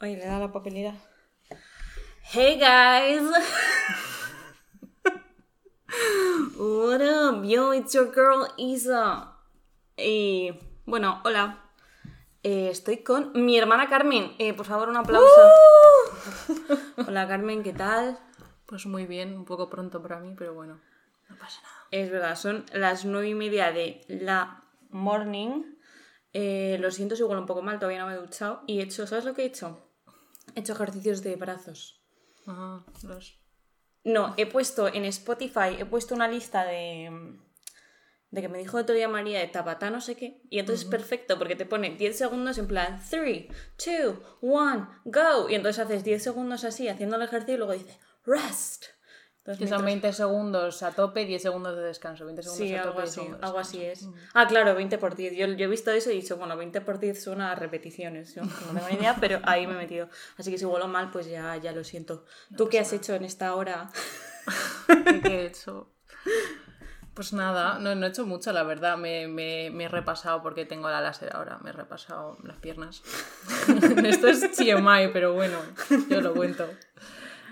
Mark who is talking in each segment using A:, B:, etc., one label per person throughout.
A: Oye, le da la papelera.
B: Hey guys! What up, yo, it's your girl Isa. Y bueno, hola. Eh, estoy con mi hermana Carmen. Eh, por favor, un aplauso. Hola Carmen, ¿qué tal?
A: Pues muy bien, un poco pronto para mí, pero bueno, no pasa nada.
B: Es verdad, son las nueve y media de la morning. Eh, lo siento si igual un poco mal, todavía no me he duchado. Y he hecho, ¿sabes lo que he hecho? He hecho ejercicios de brazos.
A: Ajá, los...
B: No, he puesto en Spotify, he puesto una lista de. de que me dijo otro día María de tapatá no sé qué. Y entonces es perfecto porque te pone 10 segundos en plan 3, 2, 1, go. Y entonces haces 10 segundos así haciendo el ejercicio y luego dice rest.
A: Que son
B: mientras-
A: 20 segundos a tope, 10 segundos de descanso. 20 segundos
B: Sí,
A: a tope,
B: algo
A: 10
B: así, algo así es. Ah, claro, 20 por 10. Yo, yo he visto eso y he dicho, bueno, 20 por 10 suena a repeticiones. Yo no tengo ni idea, pero ahí me he metido. Así que si vuelo mal, pues ya, ya lo siento. ¿Tú qué has hecho en esta hora?
A: ¿Y qué he hecho? Pues nada, no, no he hecho mucho, la verdad. Me, me- me he repasado porque tengo la láser ahora. Me he repasado las piernas. Esto es TMI, pero bueno, yo lo cuento.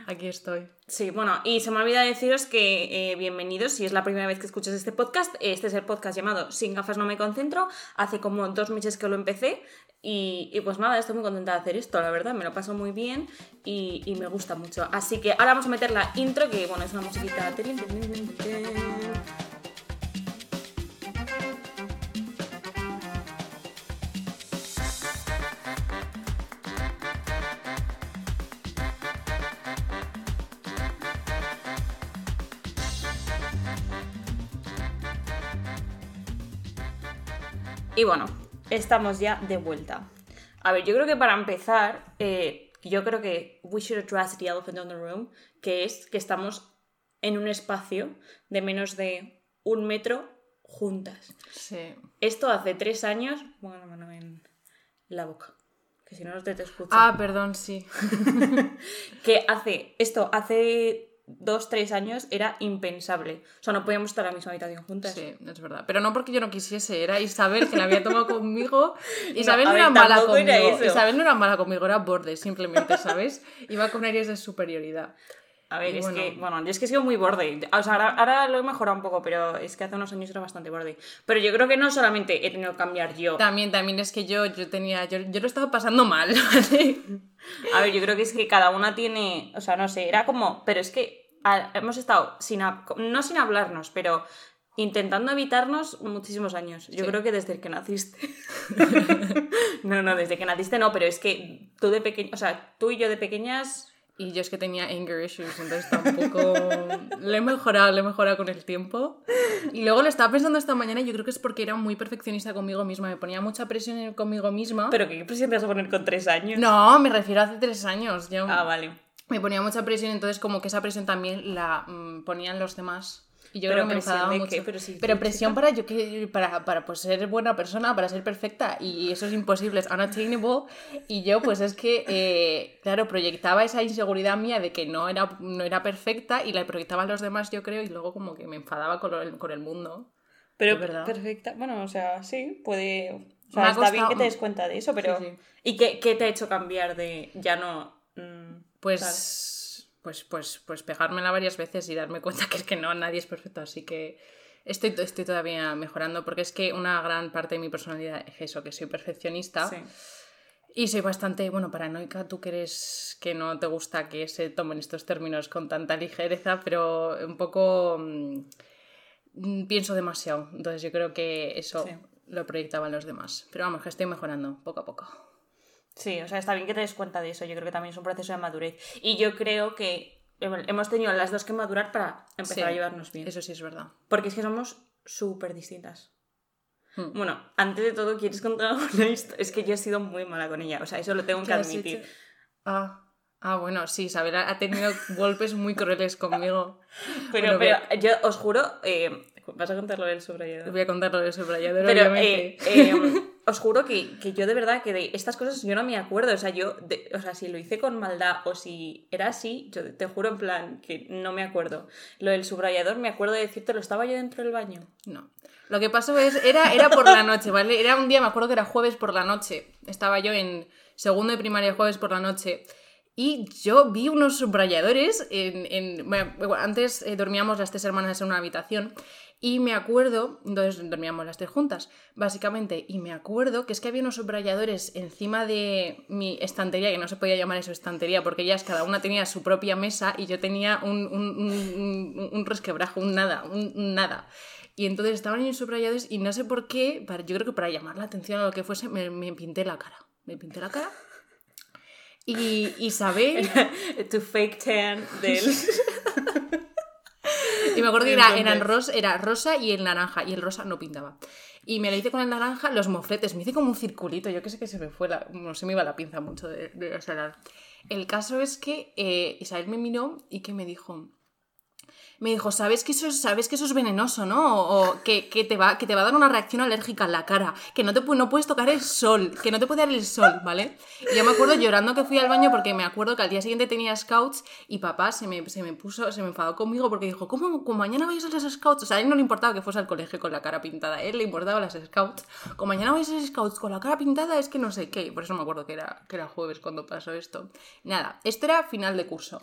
A: Aquí estoy.
B: Sí, bueno, y se me olvida deciros que eh, bienvenidos, si es la primera vez que escuchas este podcast, este es el podcast llamado Sin gafas no me concentro, hace como dos meses que lo empecé y, y pues nada, estoy muy contenta de hacer esto, la verdad, me lo paso muy bien y, me gusta mucho. Así que ahora vamos a meter la intro, que bueno, es una musiquita... Y bueno, estamos ya de vuelta. A ver, yo creo que para empezar, eh, yo creo que we should address the elephant in the room, que es que estamos en un espacio de menos de un metro juntas.
A: Sí.
B: Esto hace tres años, bueno, bueno, en la boca, que si no, no te, te escucho.
A: Ah, perdón, sí.
B: Que hace, esto hace dos, tres años era impensable. O sea, no podíamos estar en la misma habitación juntas.
A: Sí, es verdad. Pero no porque yo no quisiese, era Isabel que la había tomado conmigo. Isabel no,
B: ver,
A: era mala
B: era
A: conmigo.
B: eso.
A: Isabel no era mala conmigo, era borde, simplemente, ¿sabes? Iba con aires de superioridad.
B: A ver,
A: Y
B: es
A: bueno.
B: que, bueno, yo es que he sido muy borde. O sea, ahora, ahora lo he mejorado un poco, pero es que hace unos años era bastante borde. Pero yo creo que no solamente he tenido que cambiar yo.
A: También, también es que yo, yo tenía, yo, yo lo estaba pasando mal, ¿vale?
B: A ver, yo creo que es que cada una tiene, o sea, no sé, era como, pero es que a- hemos estado sin, no sin hablarnos, pero intentando evitarnos muchísimos años. Yo
A: Sí.
B: creo que desde que naciste. no, no, desde que naciste no, pero es que tú de pequeña, o sea, tú y yo de pequeñas
A: Y yo es que tenía anger issues, entonces tampoco... lo he mejorado, lo he mejorado con el tiempo. Y luego lo estaba pensando esta mañana y yo creo que es porque era muy perfeccionista conmigo misma. Me ponía mucha presión conmigo misma.
B: Pero ¿qué presión te vas a poner con tres años?
A: No, me refiero a hace tres años. Yo
B: Ah, vale.
A: me ponía mucha presión, entonces como que esa presión también la mm, ponían los demás. Y yo
B: Pero
A: creo que me enfadaba mucho.
B: qué? Pero si-
A: presión para yo que para, para pues, ser buena persona, para ser perfecta. Y eso es imposible, es unattainable. Y yo, pues es que, eh, claro, proyectaba esa inseguridad mía de que no era, no era perfecta y la proyectaba a los demás, yo creo, y luego como que me enfadaba con, el- con el mundo.
B: Pero
A: verdad.
B: perfecta. Bueno, o sea, sí, puede. O sea, está bien que te des cuenta de eso, pero.
A: Sí, sí.
B: ¿Y qué, qué te ha hecho cambiar de ya no. mm,
A: Pues, pues, pues, pues pegármela varias veces y darme cuenta que es que no, nadie es perfecto, así que estoy, estoy todavía mejorando porque es que una gran parte de mi personalidad es eso, que soy perfeccionista
B: Sí.
A: y soy bastante, bueno, paranoica, tú eres que no te gusta que se tomen estos términos con tanta ligereza, pero un poco mm, pienso demasiado, entonces yo creo que eso
B: Sí.
A: lo proyectaban los demás, pero vamos, que estoy mejorando poco a poco.
B: Sí, o sea, está bien que te des cuenta de eso. Yo creo que también es un proceso de madurez. Y yo creo que hemos tenido las dos que madurar para empezar
A: Sí,
B: a llevarnos bien.
A: Eso sí es verdad.
B: Porque es que somos súper distintas.
A: Hmm.
B: Bueno, antes de todo, ¿quieres contar alguna historia? Es que yo he sido muy mala con ella. O sea, eso lo tengo que
A: ¿Qué has
B: admitir.
A: Ah, ah, bueno, sí, Isabel ha tenido golpes muy crueles conmigo.
B: Pero,
A: Bueno,
B: pero yo os juro, eh, vas a contarlo del subrayador.
A: voy a contar lo del subrayador,
B: Pero
A: obviamente.
B: eh, eh, os juro que, que yo de verdad que de estas cosas yo no me acuerdo. O sea, yo, de- o sea, si lo hice con maldad o si era así, yo te juro en plan que no me acuerdo. Lo del subrayador, me acuerdo de decirte, lo estaba yo dentro del baño.
A: No. Lo que pasó es, era, era por la noche, ¿vale? Era un día, me acuerdo que era jueves por la noche. Estaba yo en, segundo de primaria, jueves por la noche. Y yo vi unos subrayadores en... en- bueno, antes eh, dormíamos las tres hermanas en una habitación y me acuerdo, entonces dormíamos las tres juntas, básicamente, y me acuerdo que es que había unos subrayadores encima de mi estantería, que no se podía llamar eso estantería, porque ellas cada una tenía su propia mesa y yo tenía un, un, un- un- resquebrajo, un nada, un, nada. Y entonces estaban ahí subrayadores y no sé por qué, para- yo creo que para llamar la atención a lo que fuese, me, me pinté la cara. Me pinté la cara. Y Isabel...
B: tu fake tan del...
A: Y me acuerdo que era, eran ros- era rosa y el naranja, y el rosa no pintaba. Y me lo hice con el naranja, los mofletes, me hice como un circulito, yo que sé que se me fue la, no se me iba la pinza mucho de, de o sea, la- El caso es que eh, Isabel me miró y que me dijo, me dijo, ¿sabes que eso es, sabes que eso es venenoso, ¿no? O, que, que te va, que te va a dar una reacción alérgica en la cara, que no, te, no puedes tocar el sol, que no te puede dar el sol, ¿vale? Y yo me acuerdo llorando que fui al baño porque me acuerdo que al día siguiente tenía scouts y papá se me, se me puso, se me enfadó conmigo porque dijo, ¿cómo, como mañana vais a los scouts? O sea, a él no le importaba que fuese al colegio con la cara pintada, a él le importaban las scouts. Como mañana vais a los scouts con la cara pintada es que no sé qué, por eso me acuerdo que era, que era jueves cuando pasó esto. Nada, esto era final de curso.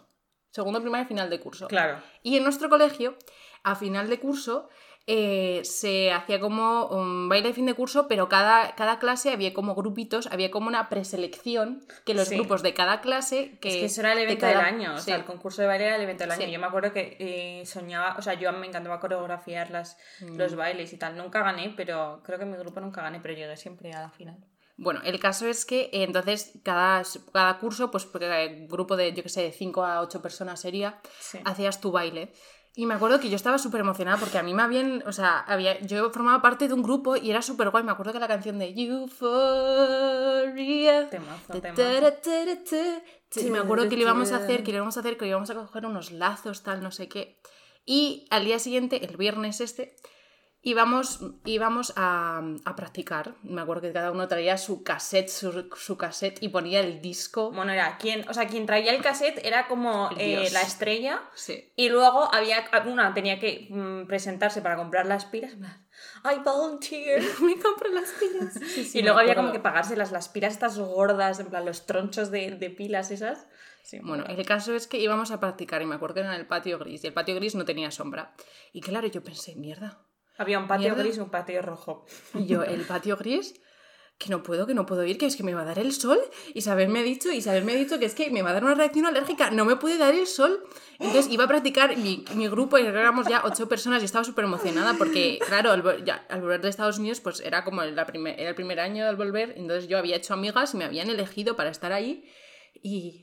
A: Segundo primaria, final de curso.
B: Claro.
A: Y en nuestro colegio, a final de curso, eh, se hacía como un baile de fin de curso, pero cada, cada clase había como grupitos, había como una preselección que los
B: Sí.
A: grupos de cada clase... Que,
B: Es que eso era el
A: de
B: evento
A: cada-
B: del año, o sea,
A: Sí.
B: el concurso de baile era el evento del año.
A: Sí.
B: Yo me acuerdo que eh, soñaba, o sea, yo me encantaba coreografiar las,
A: Mm.
B: los bailes y tal. Nunca gané, pero creo que mi grupo nunca gané, pero llegué siempre a la final.
A: Bueno, el caso es que eh, entonces cada, cada curso, pues porque el grupo de, yo que sé, de 5 a 8 personas sería,
B: Sí.
A: hacías tu baile. Y me acuerdo que yo estaba súper emocionada porque a mí me habían, o sea, había, yo formaba parte de un grupo y era súper guay. Me acuerdo que la canción de Euphoria.
B: Temazo,
A: me acuerdo que lo íbamos a hacer, que lo íbamos a hacer, que íbamos a coger unos lazos, tal, no sé qué. Y al día siguiente, el viernes este, íbamos, íbamos a, a practicar. Me acuerdo que cada uno traía su cassette, su, su cassette y ponía el disco.
B: Bueno, era quien, o sea, quien traía el cassette era como eh, la estrella.
A: Sí.
B: Y luego había una tenía que mm, presentarse para comprar las pilas. I volunteer.
A: Me compro las pilas. Sí, sí,
B: y luego había como que pagarse las, las pilas estas gordas, en plan los tronchos de, de pilas esas. Sí,
A: Bueno, el caso es que íbamos a practicar y me acuerdo que era en el patio gris y el patio gris no tenía sombra. Y claro, yo pensé, mierda.
B: Había un patio
A: Mierda.
B: gris y un patio rojo.
A: Y yo, el patio gris, que no puedo, que no puedo ir, que es que me va a dar el sol. Isabel me ha dicho, Isabel me ha dicho que es que me va a dar una reacción alérgica, no me puede dar el sol. Entonces iba a practicar mi, mi grupo y éramos ya ocho personas y estaba súper emocionada porque, claro, al, ya, al volver de Estados Unidos, pues era como la primer, era el primer año al volver, entonces yo había hecho amigas y me habían elegido para estar ahí y...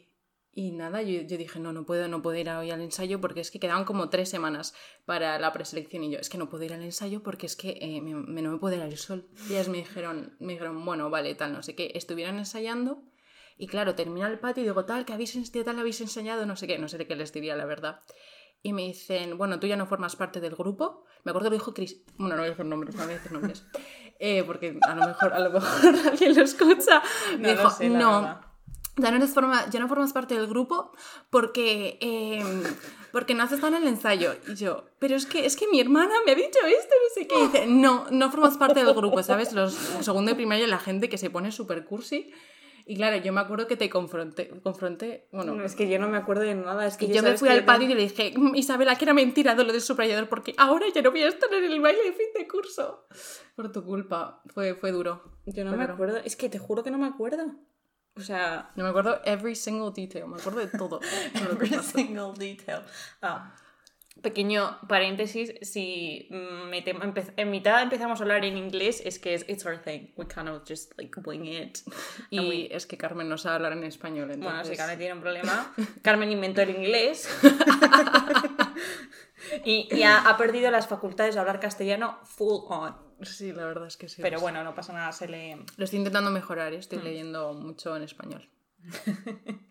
A: Y nada, yo, yo dije, no, no puedo, no puedo ir hoy al ensayo porque es que quedaban como tres semanas para la preselección y yo, es que no puedo ir al ensayo porque es que eh, me- me- no me puede dar el sol. Y ellas me dijeron, me dijeron, bueno, vale, tal, no sé qué, estuvieran ensayando y claro, termina el patio y digo, tal, que habéis, tal habéis enseñado, no sé qué, no sé de qué les diría la verdad. Y me dicen, bueno, tú ya no formas parte del grupo. Me acuerdo que lo dijo Chris. Bueno, no voy a decir nombres, no voy a decir nombres. Eh, porque a lo mejor, a lo mejor alguien lo escucha. Me
B: No lo
A: dijo,
B: sé, la
A: no,
B: verdad.
A: Ya no, eres forma, ya no formas parte del grupo porque, eh, porque no haces tan el ensayo. Y yo, pero es que, es que mi hermana me ha dicho esto, no sé qué. Y dice, no, no formas parte del grupo, ¿sabes? Los segundo de primaria, la gente que se pone súper cursi. Y claro, yo me acuerdo que te confronté, confronté bueno,
B: No, es que yo no me acuerdo de nada. Es que
A: y yo me fui al patio y le dije, "Mm, Isabela, que era mentira de lo del subrayador, porque ahora ya no voy a estar en el baile de fin de curso. Por tu culpa. Fue, fue duro.
B: Yo no
A: Fue
B: me
A: duro.
B: acuerdo. Es que te juro que no me acuerdo. O sea,
A: Yo me acuerdo every single detail, me acuerdo de todo.
B: every single detail. Ah, Pequeño paréntesis, si mm, en mitad empezamos a hablar en inglés, es que es it's our thing. We kind of just like wing it. And we-
A: Y es que Carmen no sabe hablar en español, entonces...
B: Bueno, si Carmen tiene un problema. Carmen inventó el inglés. y y ha, ha perdido las facultades de hablar castellano full on.
A: Sí, la verdad es que sí.
B: Pero bueno, no pasa nada, se le...
A: Lo estoy intentando mejorar, ¿eh?
B: Mm.
A: estoy leyendo mucho en español.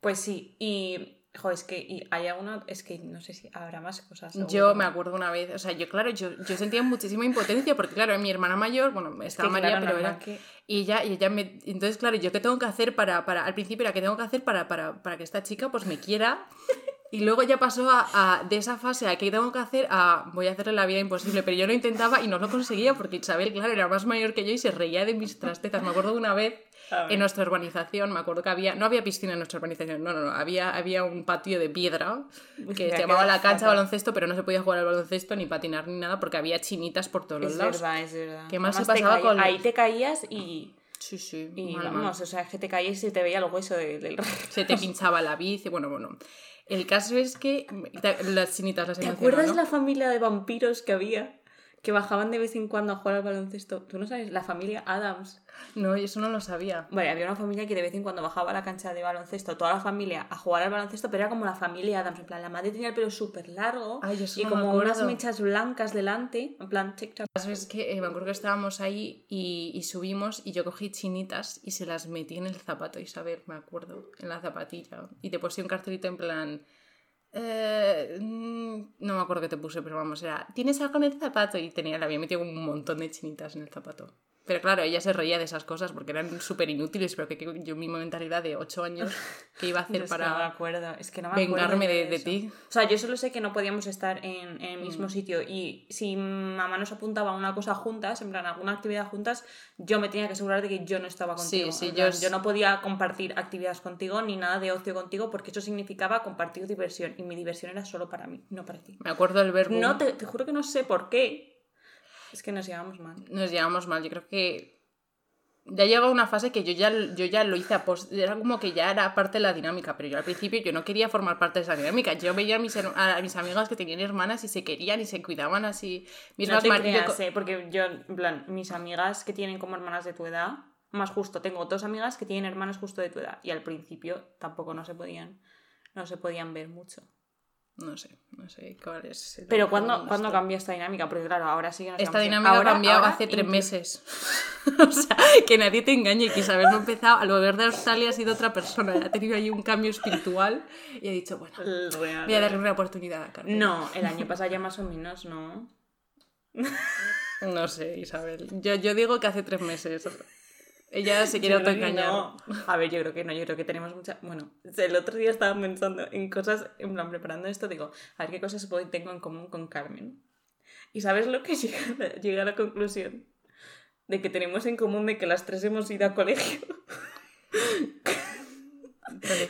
B: Pues sí, y... Jo, es que y hay alguna... Es que no sé si habrá más cosas.
A: Yo
B: seguro.
A: me acuerdo una vez, o sea, yo claro, yo, yo sentía muchísima impotencia porque claro, mi hermana mayor, bueno, estaba
B: que,
A: María,
B: claro,
A: pero era...
B: que-
A: Y ella, y ella me... Entonces, claro, ¿yo qué tengo que hacer para, para... Al principio era, ¿qué tengo que hacer para, para, para que esta chica pues me quiera? Y luego ya pasó a, a- de esa fase a qué tengo que hacer a voy a hacerle la vida imposible. Pero yo lo intentaba y no lo conseguía porque Isabel, claro, era más mayor que yo y se reía de mis trastezas. Me acuerdo de una vez en nuestra urbanización, me acuerdo que había, no había piscina en nuestra urbanización, no, no, no, había, había un patio de piedra que se llamaba la cancha baloncesto, pero no se podía jugar al baloncesto ni patinar ni nada porque había chinitas por todos los
B: Es
A: lados.
B: verdad, es verdad.
A: ¿Qué más se
B: Además,
A: pasaba con-
B: Ahí te caías y,
A: Sí, sí,
B: y vamos, o sea, es que te caías y se te veía el hueso de- del...
A: Se te pinchaba la bici, bueno, bueno. El caso es que las chinitas las
B: ¿Te acuerdas
A: ¿no?
B: la familia de vampiros que había? Que bajaban de vez en cuando a jugar al baloncesto. ¿Tú no sabes? La familia Adams.
A: No, yo eso no lo sabía.
B: Vale, había una familia que de vez en cuando bajaba a la cancha de baloncesto, toda la familia a jugar al baloncesto, pero era como la familia Adams. En plan, la madre tenía el pelo súper largo
A: Ay,
B: y
A: no me
B: como unas mechas blancas delante, en plan TikTok.
A: El caso es que eh, me acuerdo que estábamos ahí y, y subimos y yo cogí chinitas y se las metí en el zapato, Isabel, me acuerdo, en la zapatilla. Y te puse un cartelito en plan... eh, mm, no me acuerdo qué te puse, pero vamos, era... ¿Tienes algo en el zapato? Y tenía, le había metido un montón de chinitas en el zapato. Pero claro, ella se reía de esas cosas porque eran súper inútiles, pero que, que yo mi mentalidad de 8 años, ¿qué iba a hacer
B: Es que no me
A: para
B: acuerdo, es que no me acuerdo
A: vengarme de, de ti?
B: O sea, yo solo sé que no podíamos estar en, en el
A: Mm.
B: mismo sitio y si mamá nos apuntaba a una cosa juntas, en plan alguna actividad juntas, yo me tenía que asegurar de que yo no estaba
A: Sí,
B: contigo.
A: sí,
B: En
A: yo es-
B: yo no podía compartir actividades contigo ni nada de ocio contigo porque eso significaba compartir diversión y mi diversión era solo para mí, no para ti.
A: Me acuerdo del verbo...
B: No, te, te juro que no sé por qué. Es que nos llevamos mal.
A: nos llevamos mal. Yo creo que ya llegó una fase que yo ya, yo ya lo hice a post. Era como que ya era parte de la dinámica, pero yo al principio yo no quería formar parte de esa dinámica. Yo veía a mis, a mis amigas que tenían hermanas y se querían y se cuidaban así. Mis
B: No te creas, eh, porque yo, en plan, mis amigas que tienen como hermanas de tu edad, más justo, tengo dos amigas que tienen hermanos justo de tu edad y al principio tampoco no se podían, no se podían ver mucho.
A: No sé, no sé cuál es. el-
B: Pero ¿cuándo, ¿cuándo cambió esta dinámica? Porque claro, ahora sí que nos
A: Esta dinámica
B: Ahora-
A: ha cambiado
B: ahora
A: hace tres meses. o sea, que nadie te engañe, que Isabel no ha empezado, al volver de Australia ha sido otra persona, ha tenido ahí un cambio espiritual y ha dicho, bueno,
B: real.
A: voy a darle una oportunidad a Carmen.
B: No, el año pasado ya más o menos, ¿no?
A: No sé, Isabel. Yo, yo digo que hace tres meses. Ella se quiere autoengañar.
B: no. A ver, yo creo que no, yo creo que tenemos mucha... Bueno, el otro día estaba pensando en cosas, en plan, preparando esto, digo, a ver qué cosas tengo en común con Carmen. ¿Y sabes lo que llega, llega a la conclusión? De que tenemos en común de que las tres hemos ido a colegio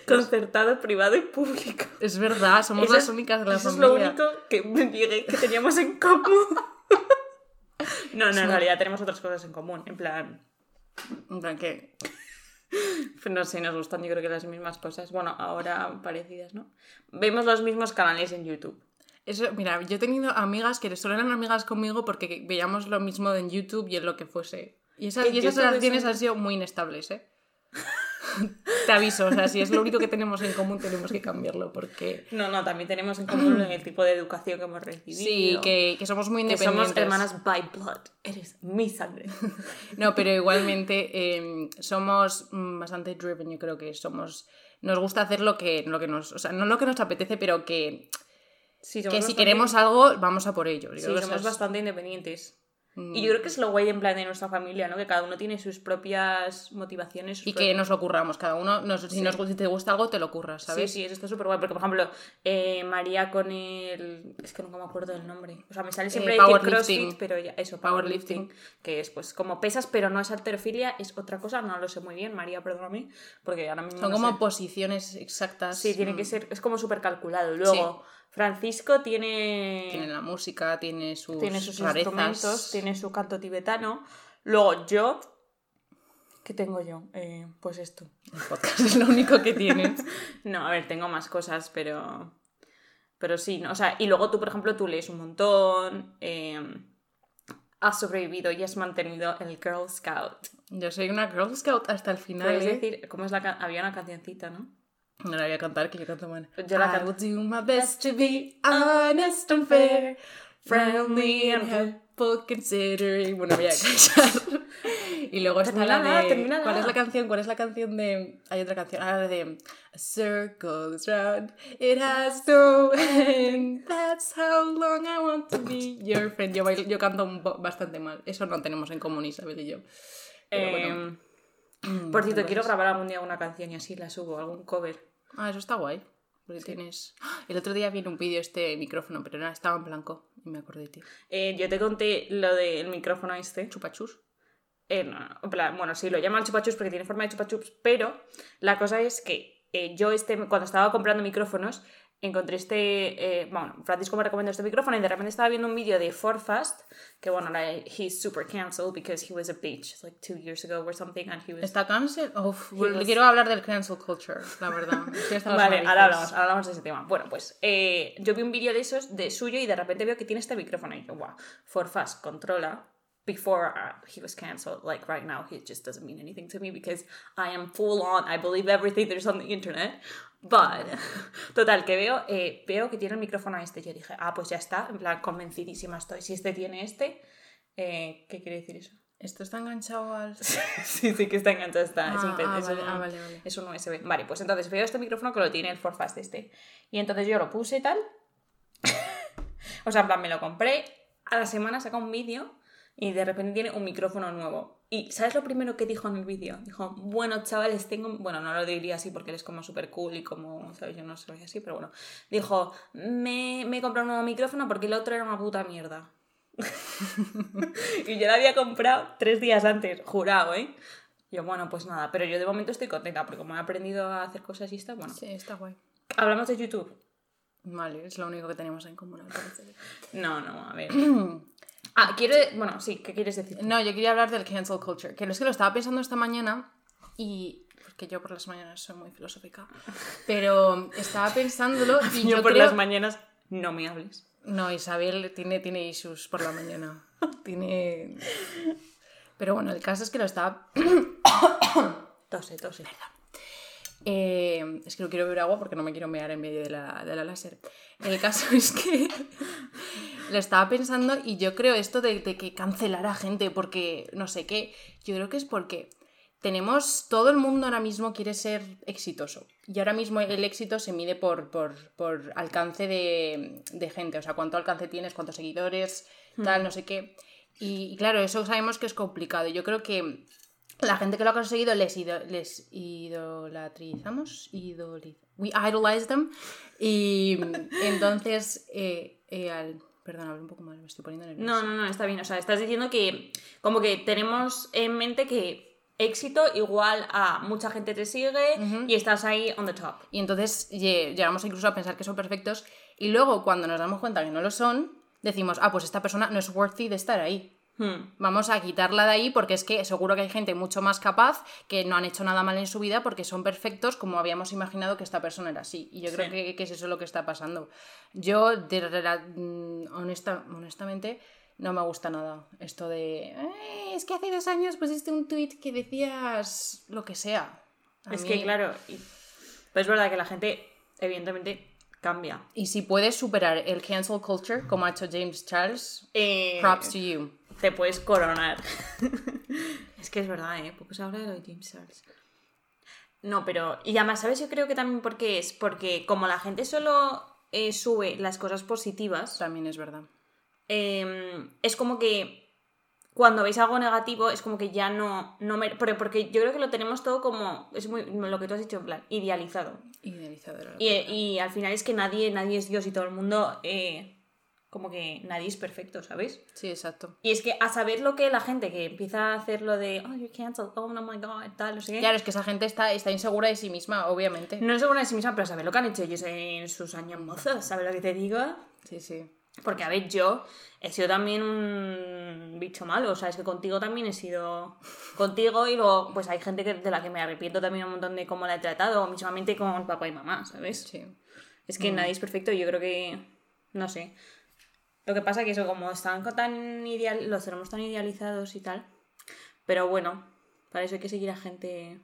B: concertado, privado y público.
A: Es verdad, somos
B: Eso
A: las
B: es-
A: únicas de la
B: Eso
A: familia.
B: es lo único que me llegué que teníamos en común. No, no, en realidad tenemos otras cosas en común. En plan
A: que...
B: no sé, nos gustan yo creo que las mismas cosas. Bueno, ahora parecidas, ¿no? Vemos los mismos canales en YouTube.
A: Eso, mira, yo he tenido amigas que solo eran amigas conmigo porque veíamos lo mismo en YouTube y en lo que fuese. Y esas, y esas relaciones
B: es-
A: han sido muy inestables, ¿eh? Te aviso, o sea, si es lo único que tenemos en común, tenemos que cambiarlo porque...
B: No, no, también tenemos en común el tipo de educación que hemos recibido.
A: Sí, que, que somos muy
B: Que
A: independientes.
B: somos hermanas by blood. Eres mi sangre.
A: No, pero igualmente eh, somos mm, bastante driven, yo creo que somos... Nos gusta hacer lo que, lo que nos... O sea, no lo que nos apetece, pero que,
B: Sí,
A: que si queremos algo, vamos a por ello. Yo
B: Sí,
A: creo que
B: somos
A: es-
B: bastante independientes.
A: Mm,
B: Y yo creo que es lo guay en plan de nuestra familia, ¿no? Que cada uno tiene sus propias motivaciones. sus
A: Y que nos lo curramos, cada uno, nos- si,
B: Sí.
A: nos, si te gusta algo, te lo curras, ¿sabes?
B: Sí, sí, eso está súper guay. Porque, por ejemplo, eh, María con el. Es que nunca me acuerdo del nombre. O sea, me sale siempre
A: Eh,
B: decir
A: powerlifting.
B: CrossFit, pero ya, eso,
A: Powerlifting.
B: powerlifting. Que es pues como pesas, pero no es alterofilia, es otra cosa, no lo sé muy bien. María, perdóname, porque ahora mismo.
A: Son
B: no
A: como
B: sé.
A: posiciones exactas.
B: Sí, tiene que
A: mm,
B: ser. Es como súper calculado. Luego, Francisco tiene.
A: Tiene la música, tiene sus,
B: tiene sus
A: rarezas.
B: instrumentos, tiene su canto tibetano. Luego yo. ¿Qué tengo yo? Eh, pues esto.
A: El podcast es lo único que tienes.
B: No, a ver, tengo más cosas, pero. Pero sí, ¿no? O sea, y luego tú, por ejemplo, tú lees un montón. eh, has sobrevivido y has mantenido el Girl Scout.
A: Yo soy una Girl Scout hasta el final.
B: Puedes
A: ¿eh?
B: decir, ¿cómo es la Había una cancioncita, ¿no?
A: No la voy a cantar, que yo canto mal.
B: Yo la
A: I
B: canto.
A: will do my best to be honest and fair, friendly and helpful considering. Bueno, voy a callar. Y luego está la de. ¿Cuál es la canción? ¿Cuál es la canción de.? Hay otra canción. Ah, la de. A circle is round, it has no end. That's how long I want to be your friend. Yo, bailo- yo canto un bastante mal. Eso no tenemos en común, Isabel y yo. Pero bueno.
B: Eh, por cierto, quiero grabar algún día una canción y así la subo, algún cover.
A: Ah, eso está guay. Porque tienes... El otro día vi en un vídeo este micrófono, pero no, estaba en blanco y me acordé de ti.
B: Eh, yo te conté lo del micrófono este.
A: Chupachus.
B: Eh, no, no, en plan, bueno, sí, lo llaman chupachus porque tiene forma de chupachups, pero la cosa es que eh, yo este, cuando estaba comprando micrófonos, encontré este, eh, bueno, Francisco me recomendó este micrófono y de repente estaba viendo un vídeo de Forfast, que bueno, like, he's super cancelled because he was a bitch like two years ago or something and he was...
A: ¿Está cancel? Uf,
B: was-
A: le quiero hablar del cancel culture, la verdad.
B: Vale, ahora hablamos, ahora hablamos de ese tema. Bueno, pues eh, yo vi un vídeo de esos, de suyo, y de repente veo que tiene este micrófono y yo, wow, Forfast controla. Before uh, he was cancelled, like right now, he just doesn't mean anything to me because I am full on, I believe everything there's on the internet. But, total, que veo, eh, veo que tiene el micrófono este. Yo dije, ah, pues ya está, en plan, convencidísima estoy. Si este tiene este, eh, ¿qué quiere decir eso?
A: ¿Esto está enganchado al...?
B: sí, sí que está enganchado, está. es, un,
A: Ah, ah,
B: es
A: vale,
B: un-
A: ah, vale, vale.
B: es un USB. Vale, pues entonces veo este micrófono que lo tiene el Forfast este. Y entonces yo lo puse tal. o sea, en plan, me lo compré. A la semana saca un vídeo y de repente tiene un micrófono nuevo. Y ¿sabes lo primero que dijo en el vídeo? Dijo, bueno, chavales, tengo... Bueno, no lo diría así porque él es como súper cool y como, ¿sabes? Yo no soy así, pero bueno. Dijo, me, me he comprado un nuevo micrófono porque el otro era una puta mierda. y yo lo había comprado tres días antes, jurado, ¿eh? Yo, bueno, pues nada, pero yo de momento estoy contenta porque como he aprendido a hacer cosas y está, bueno.
A: Sí, está guay.
B: Hablamos de YouTube.
A: Vale, es lo único que tenemos en común. al.
B: No, no, a ver. ah, quiero. Bueno, sí, ¿qué quieres decir?
A: No, yo quería hablar del cancel culture, que es que lo estaba pensando esta mañana y... Porque yo por las mañanas soy muy filosófica. Pero estaba pensándolo y yo,
B: Yo por
A: creo...
B: las mañanas no me hables.
A: No, Isabel tiene, tiene issues por la mañana. tiene... Pero bueno, el caso es que lo estaba...
B: Tose, tose.
A: Eh, es que no quiero beber agua porque no me quiero mear en medio de la, de la láser. El caso es que lo estaba pensando y yo creo esto de, de que cancelar a gente porque no sé qué, yo creo que es porque tenemos, todo el mundo ahora mismo quiere ser exitoso y ahora mismo el éxito se mide por, por, por alcance de, de gente, o sea, cuánto alcance tienes, cuántos seguidores, tal, no sé qué. Y, y claro, eso sabemos que es complicado. Yo creo que la gente que lo ha conseguido les, ido- les idolatrizamos, idoliz- we idolize them. Y entonces, eh, eh, al- perdón, hablo un poco mal, me estoy poniendo nerviosa.
B: No, no, no, está bien. O sea, estás diciendo que como que tenemos en mente que éxito igual a mucha gente te sigue y estás ahí on the top.
A: Y entonces lle- llegamos incluso a pensar que son perfectos. Y luego, cuando nos damos cuenta que no lo son, decimos, ah, pues esta persona no es worthy de estar ahí.
B: Hmm.
A: Vamos a quitarla de ahí porque es que seguro que hay gente mucho más capaz que no han hecho nada mal en su vida porque son perfectos como habíamos imaginado que esta persona era así. Y yo creo que, que es eso lo que está pasando. Yo, de, mm, honesta, honestamente, no me gusta nada esto de... "Ay, es que hace dos años pusiste un tweet que decías lo que sea. A
B: Es
A: mí-
B: que, claro, pero es verdad que la gente, evidentemente, cambia.
A: Y si puedes superar el cancel culture, como ha hecho James Charles,
B: Eh,
A: props to you.
B: Te puedes coronar. es que es verdad, ¿eh? Poco se habla de lo de. No, pero... Y además, ¿sabes? Yo creo que también porque es porque como la gente solo eh, sube las cosas positivas,
A: También es verdad.
B: eh, es como que cuando veis algo negativo es como que ya no... no me- porque, porque yo creo que lo tenemos todo como... Es muy lo que tú has dicho, en plan, idealizado.
A: Idealizadora.
B: Y, y al final es que nadie, nadie es Dios y todo el mundo... eh, como que nadie es perfecto, ¿sabes?
A: Sí, exacto.
B: Y es que a saber lo que la gente que empieza a hacer lo de, oh, you're cancelled, oh, no my god, tal, no sé qué.
A: Claro, es que esa gente está, está insegura de sí misma, obviamente.
B: No es segura de sí misma, pero saber lo que han hecho ellos en sus años mozos, ¿sabes lo que te digo?
A: Sí, sí.
B: Porque, a ver, yo he sido también un bicho malo, o sea, es que contigo también he sido contigo y luego, pues hay gente que, de la que me arrepiento también un montón de cómo la he tratado, mismamente con papá y mamá, ¿sabes?
A: Sí.
B: Es que nadie es perfecto y yo creo que, no sé. Lo que pasa que eso, como están tan ideal, los tenemos tan idealizados y tal. Pero bueno, para eso hay que seguir a gente.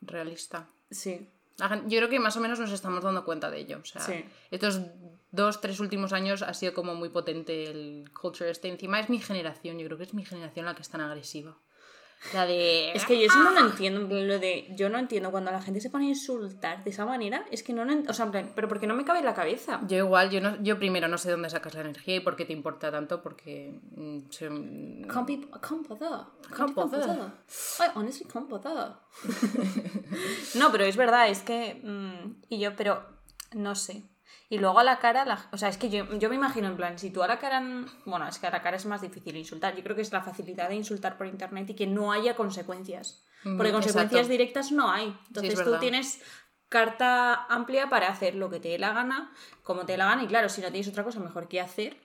A: Realista.
B: Sí.
A: Yo creo que más o menos nos estamos dando cuenta de ello. O sea,
B: Sí.
A: estos dos, tres últimos años ha sido como muy potente el culture este. Encima es mi generación, yo creo que es mi generación la que es tan agresiva. La de...
B: Es que yo eso no lo entiendo, en plan, lo de. Yo no entiendo cuando la gente se pone a insultar de esa manera. Es que no lo ent- O sea, en plan, pero porque no me cabe en la cabeza.
A: Yo igual, yo, no, yo primero no sé dónde sacas la energía y por qué te importa tanto, porque... mm, se-
B: Can't be, can't bother.
A: Can't bother.
B: I honestly no, pero es verdad, es que. mm, y yo, pero. no sé. Y luego a la cara, la- o sea, es que yo, yo me imagino en plan, si tú a la cara, bueno, es que a la cara es más difícil insultar. Yo creo que es la facilidad de insultar por internet y que no haya consecuencias.
A: Mm,
B: Porque consecuencias
A: exacto.
B: directas no hay. Entonces tú tienes carta amplia para hacer lo que te dé la gana, como te dé la gana. Y claro, si no tienes otra cosa mejor que hacer,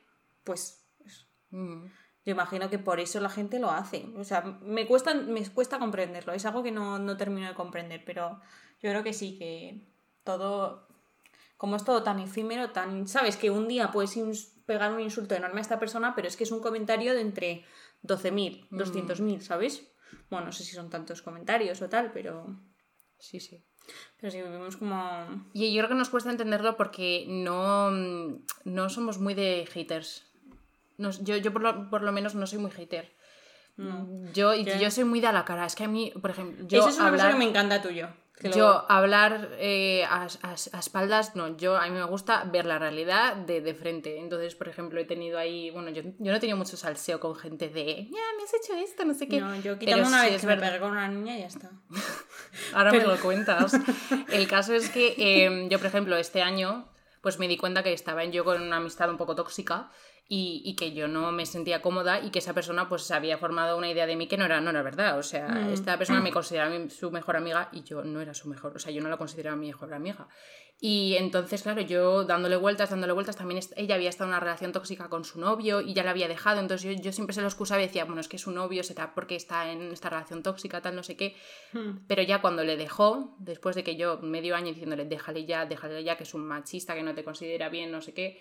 B: pues
A: Mm.
B: yo imagino que por eso la gente lo hace. O sea, me cuesta, me cuesta comprenderlo. Es algo que no, no termino de comprender, pero yo creo que sí, que todo, como es todo tan efímero, tan, sabes, que un día puedes pegar un insulto enorme a esta persona, pero es que es un comentario de entre 12.000, 200.000, ¿sabes? Bueno, no sé si son tantos comentarios o tal, pero,
A: Sí, sí.
B: pero sí vivimos como...
A: Y yo creo que nos cuesta entenderlo porque no, mm, no somos muy de haters. Nos- yo yo por, lo, por lo menos no soy muy hater. Yo, y
B: ¿Qué?
A: yo soy muy de a la cara. Es que a mí, por ejemplo, yo
B: Eso es una cosa
A: hablar,
B: que me encanta tuyo. Que
A: yo hablar eh, a, a- a espaldas, no. Yo, a mí me gusta ver la realidad de, de frente. Entonces, por ejemplo, he tenido ahí, bueno, yo, yo no he tenido mucho salseo con gente de, ya, me has hecho esto, no sé qué.
B: No, yo
A: Pero
B: quitando una
A: sí
B: vez que me pegué con una niña y ya está.
A: Ahora me lo cuentas. El caso es que eh, yo, por ejemplo, este año, pues me di cuenta que estaba yo con una amistad un poco tóxica y, y que yo no me sentía cómoda y que esa persona pues se había formado una idea de mí que no era, no era verdad. O sea,
B: Mm.
A: esta persona me consideraba mi- su mejor amiga y yo no era su mejor, o sea, yo no la consideraba mi mejor amiga. Y entonces, claro, yo dándole vueltas, dándole vueltas, también ella había estado en una relación tóxica con su novio y ya la había dejado, entonces yo, yo siempre se lo excusaba y decía, bueno, es que su novio será porque está en esta relación tóxica, tal, no sé qué.
B: Hmm.
A: Pero ya cuando le dejó, después de que yo medio año diciéndole, déjale ya, déjale ya, que es un machista, que no te considera bien, no sé qué,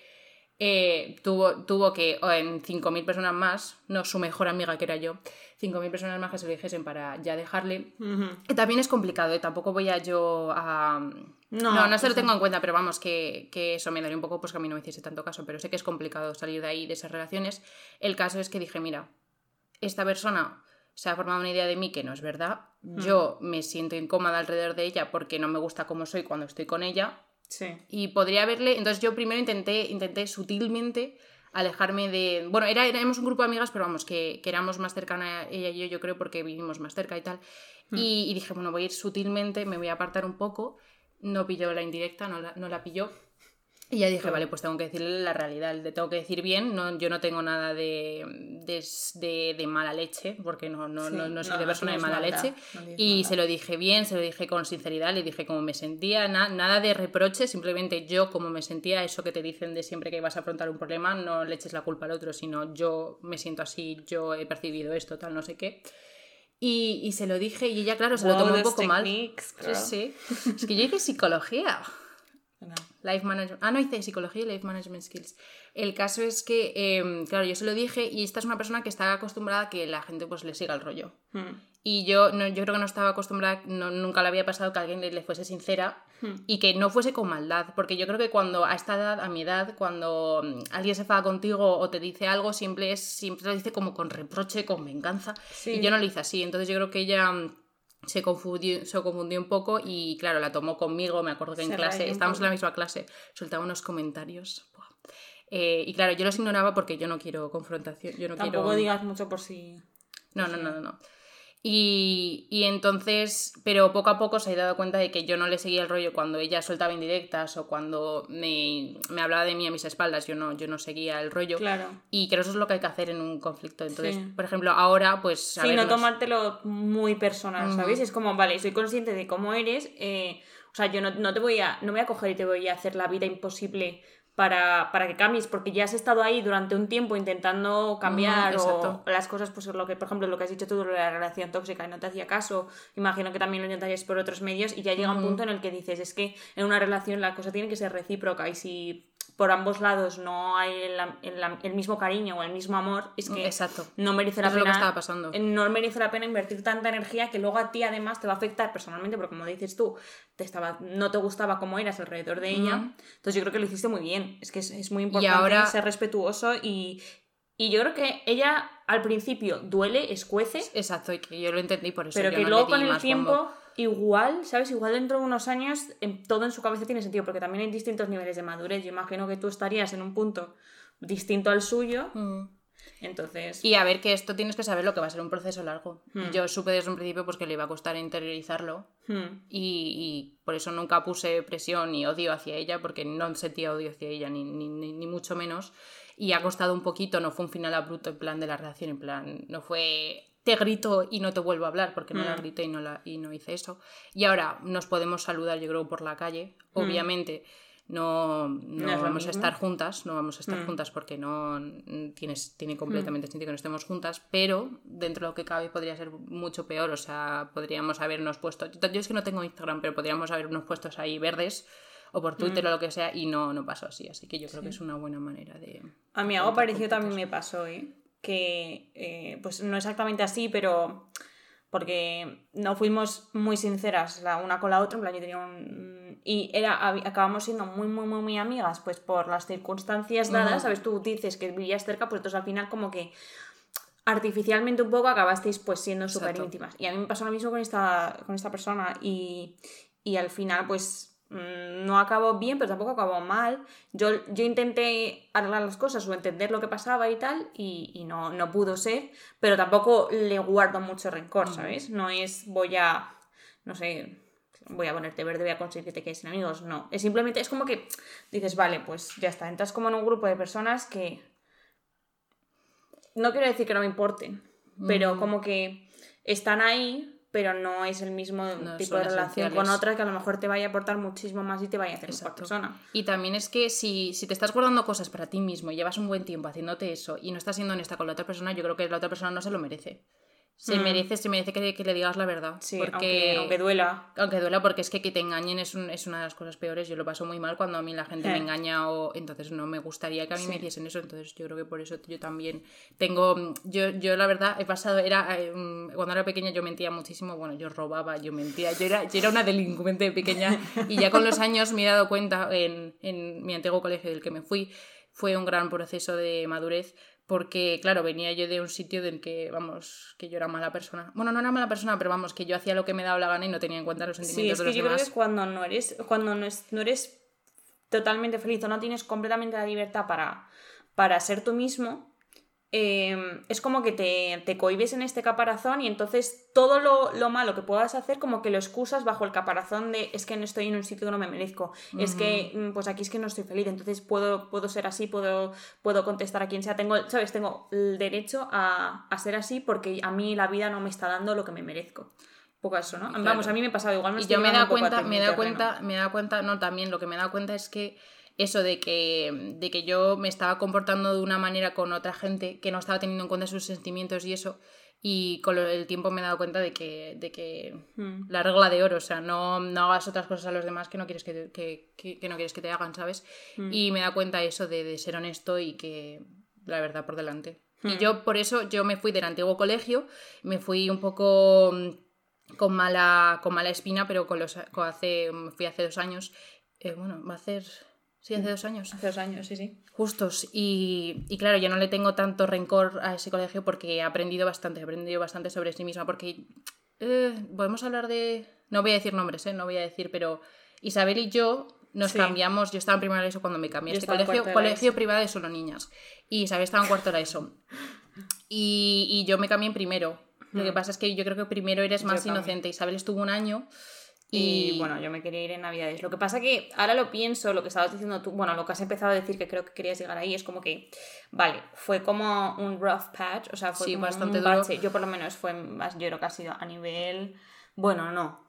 A: eh, tuvo, tuvo que, en 5.000 personas más, no su mejor amiga que era yo, 5.000 personas más que se lo dijesen para ya dejarle. Que también es complicado, ¿eh? tampoco voy a yo a...
B: No,
A: No, no, se lo
B: eso-
A: tengo en cuenta, pero vamos, que, que eso me daría un poco, pues que a mí no me hiciese tanto caso, pero sé que es complicado salir de ahí, de esas relaciones. El caso es que dije, mira, esta persona se ha formado una idea de mí que no es verdad, yo me siento incómoda alrededor de ella porque no me gusta cómo soy cuando estoy con ella,
B: Sí.
A: y podría haberle. Entonces yo primero intenté, intenté sutilmente alejarme de. Bueno, era, éramos un grupo de amigas, pero vamos, que, que éramos más cercanas ella y yo, yo creo, porque vivimos más cerca y tal. Y, y dije, bueno, voy a ir sutilmente, me voy a apartar un poco. No pilló la indirecta, no la, no la pilló. Y ya dije, vale, pues tengo que decirle la realidad, le tengo que decir bien, no, yo no tengo nada de, de, de- de mala leche, porque no, no,
B: Sí.
A: no, no soy de persona de mala
B: maldad,
A: leche. Y
B: maldad.
A: se lo dije bien, se lo dije con sinceridad, le dije cómo me sentía, na- nada de reproche, simplemente yo como me sentía, eso que te dicen de siempre que vas a afrontar un problema, no le eches la culpa al otro, sino yo me siento así, yo he percibido esto, tal, no sé qué. Y, y se lo dije y ella, claro, se lo
B: Wow,
A: tomó un poco mal.
B: techniques,
A: Sí,
B: girl.
A: sí. Es que yo hice psicología.
B: No.
A: Life management. Ah, no hice psicología y life management skills. El caso es que, eh, claro, yo se lo dije y esta es una persona que está acostumbrada a que la gente pues le siga el rollo.
B: Hmm.
A: Y yo, no, yo creo que no estaba acostumbrada, no- nunca le había pasado que alguien le, le fuese sincera
B: Hmm.
A: y que no fuese con maldad. Porque yo creo que cuando a esta edad, a mi edad, cuando mm, alguien se enfada contigo o te dice algo, siempre, es, siempre lo dice como con reproche, con venganza.
B: Sí.
A: Y yo no lo hice así. Entonces yo creo que ella mm, se confundió, se confundió un poco y claro, la tomó conmigo. Me acuerdo que en
B: Se
A: clase, estábamos en la misma clase, soltaba unos comentarios. Eh, y claro, yo los ignoraba porque yo no quiero confrontación. Yo no
B: Tampoco
A: quiero...
B: digas mucho por si.
A: No, no, no, no. no. Y, y entonces, pero poco a poco se ha dado cuenta de que yo no le seguía el rollo cuando ella soltaba indirectas o cuando me, me hablaba de mí a mis espaldas, yo no, yo no seguía el rollo.
B: Claro.
A: Y creo que eso es lo que hay que hacer en un conflicto. Entonces,
B: Sí.
A: por ejemplo, ahora, pues.
B: Sí, no tomártelo muy personal, ¿sabes? Es como, vale, soy consciente de cómo eres. eh, o sea, yo no, no te voy a. No me voy a coger y te voy a hacer la vida imposible para, para que cambies, porque ya has estado ahí durante un tiempo intentando cambiar o las cosas, pues lo que, por ejemplo, lo que has dicho tú de la relación tóxica y no te hacía caso, imagino que también lo intentarías por otros medios y ya llega un punto en el que dices, es que en una relación la cosa tiene que ser recíproca y si por ambos lados no hay el, el- el mismo cariño o el mismo amor, es que
A: Exacto.
B: no merece la
A: Eso es lo
B: pena
A: que estaba pasando.
B: eh, no merece la pena invertir tanta energía que luego a ti además te va a afectar personalmente porque como dices tú te estaba no te gustaba cómo eras alrededor de ella
A: Ujú.
B: entonces yo creo que lo hiciste muy bien es que es, es muy importante
A: ahora-
B: ser respetuoso y y yo creo que ella al principio duele escuece
A: Exacto, y que yo lo entendí por eso.
B: pero
A: yo
B: que
A: no
B: luego con el tiempo
A: bombo.
B: Igual sabes igual dentro de unos años em, todo en su cabeza tiene sentido porque también hay distintos niveles de madurez yo imagino que tú estarías en un punto distinto al suyo
A: Mm.
B: Entonces.
A: Y a ver que esto tienes que saber lo que va a ser un proceso largo.
B: Hmm.
A: Yo supe desde un principio pues que le iba a costar interiorizarlo
B: hmm,
A: y, y por eso nunca puse presión ni odio hacia ella porque no sentía odio hacia ella ni, ni, ni, ni mucho menos. Y ha costado un poquito, no fue un final abrupto en plan de la relación, en plan, no fue te grito y no te vuelvo a hablar porque no la
B: Mm.
A: grité y no, la, y no hice eso. Y ahora nos podemos saludar, yo creo, por la calle. Obviamente no, no,
B: Mm.
A: Vamos a estar juntas, no vamos a estar
B: Mm.
A: juntas porque no mm, tienes, tiene completamente sentido que no estemos juntas, pero dentro de lo que cabe podría ser mucho peor, o sea, podríamos habernos puesto, yo es que no tengo Instagram, pero podríamos habernos puesto ahí verdes o por Twitter
B: Mm.
A: o lo que sea y no, no pasó así, así que yo creo que es una buena manera de...
B: A mí algo parecido también me pasó, ¿eh? Que, eh, pues no exactamente así, pero porque no fuimos muy sinceras la una con la otra, en plan yo tenía un... Y era, acabamos siendo muy, muy, muy, muy amigas, pues por las circunstancias dadas. ¿sabes? Tú dices que vivías cerca, pues entonces al final como que artificialmente un poco acabasteis pues siendo súper íntimas. Y a mí me pasó lo mismo con esta, con esta persona y, y al final pues no acabó bien, pero tampoco acabó mal. Yo, yo intenté arreglar las cosas o entender lo que pasaba y tal y, y no, no pudo ser, pero tampoco le guardo mucho rencor, ¿sabes? No es voy a, no sé, voy a ponerte verde, voy a conseguir que te quedes sin amigos, no. Es simplemente, es como que dices, vale, pues ya está, entras como en un grupo de personas que no quiero decir que no me importen, pero
A: Mm.
B: como que están ahí, pero no es el mismo
A: No
B: tipo de relación con otra que a lo mejor te vaya a aportar muchísimo más y te vaya a hacer mejor
A: Exacto.
B: persona.
A: Y también es que si, si te estás guardando cosas para ti mismo y llevas un buen tiempo haciéndote eso y no estás siendo honesta con la otra persona, yo creo que la otra persona no se lo merece. Se
B: Mm.
A: merece, se merece que, que le digas la verdad.
B: Sí,
A: porque,
B: aunque, aunque duela.
A: aunque duela, porque es que que te engañen es, un- es una de las cosas peores. Yo lo paso muy mal cuando a mí la gente me
B: Eh.
A: engaña o entonces no me gustaría que a mí me
B: Sí.
A: hiciesen eso. Entonces yo creo que por eso yo también tengo... Yo, yo la verdad he pasado, era eh, mm, cuando era pequeña yo mentía muchísimo. Bueno, yo robaba, yo mentía. Yo era, yo era una delincuente pequeña y ya con los años me he dado cuenta en, en mi antiguo colegio del que me fui. Fue un gran proceso de madurez porque, claro, venía yo de un sitio del que, vamos, que yo era mala persona. Bueno, no era mala persona, pero vamos, que yo hacía lo que me daba la gana y no tenía en cuenta los
B: Sí,
A: sentimientos
B: es
A: de
B: que
A: los
B: yo creo que
A: demás.
B: es cuando no eres, cuando no, es- no eres totalmente feliz o no tienes completamente la libertad para, para ser tú mismo, eh, es como que te, te cohibes en este caparazón y entonces todo lo, lo malo que puedas hacer como que lo excusas bajo el caparazón de es que no estoy en un sitio que no me merezco, es que mm, pues aquí es que no estoy feliz, entonces puedo, puedo ser así, puedo, puedo contestar a quien sea, tengo, ¿sabes? Tengo el derecho a, a ser así porque a mí la vida no me está dando lo que me merezco. Un poco eso, ¿no?
A: Claro.
B: Vamos, a mí me pasaba igual. me
A: Y yo me he dado cuenta, me he dado cuenta, me he dado cuenta, no, también lo que me he dado cuenta es que eso de que, de que yo me estaba comportando de una manera con otra gente que no estaba teniendo en cuenta sus sentimientos y eso, y con el tiempo me he dado cuenta de que, de que
B: Mm.
A: la regla de oro, o sea, no, no hagas otras cosas a los demás que no quieres que, te- que, que- que no quieres que te hagan, ¿sabes?
B: Mm.
A: Y me he dado cuenta eso de, de ser honesto y que la verdad por delante. Y
B: Mm.
A: yo por eso yo me fui del antiguo colegio, me fui un poco mm, con mala, con mala espina, pero con los, con hace, me fui hace dos años, eh, bueno, va a hacer, sí, hace dos años,
B: Hace dos años, sí, sí.
A: justos. Y, y claro, yo no le tengo tanto rencor a ese colegio porque he aprendido bastante, he aprendido bastante sobre sí misma, porque eh, podemos hablar de, no voy a decir nombres, eh, no voy a decir, pero Isabel y yo nos
B: Sí.
A: cambiamos, yo estaba en primero de eso cuando me cambié
B: Yo
A: este colegio, colegio privado de solo niñas, y Isabel estaba en cuarto de ESO. Y, y yo me cambié en primero. Lo que
B: Hmm.
A: pasa es que yo creo que primero eres
B: Yo
A: más
B: también.
A: inocente. Isabel estuvo un año
B: Y,
A: y,
B: bueno, yo me quería ir en Navidades. Lo que pasa que ahora lo pienso, lo que estabas diciendo tú, bueno, lo que has empezado a decir que creo que querías llegar ahí, es como que, vale, fue como un rough patch, o sea, fue
A: Sí,
B: como
A: bastante
B: un
A: duro.
B: bache. Yo por lo menos fue más, yo creo que ha sido a nivel, bueno, no.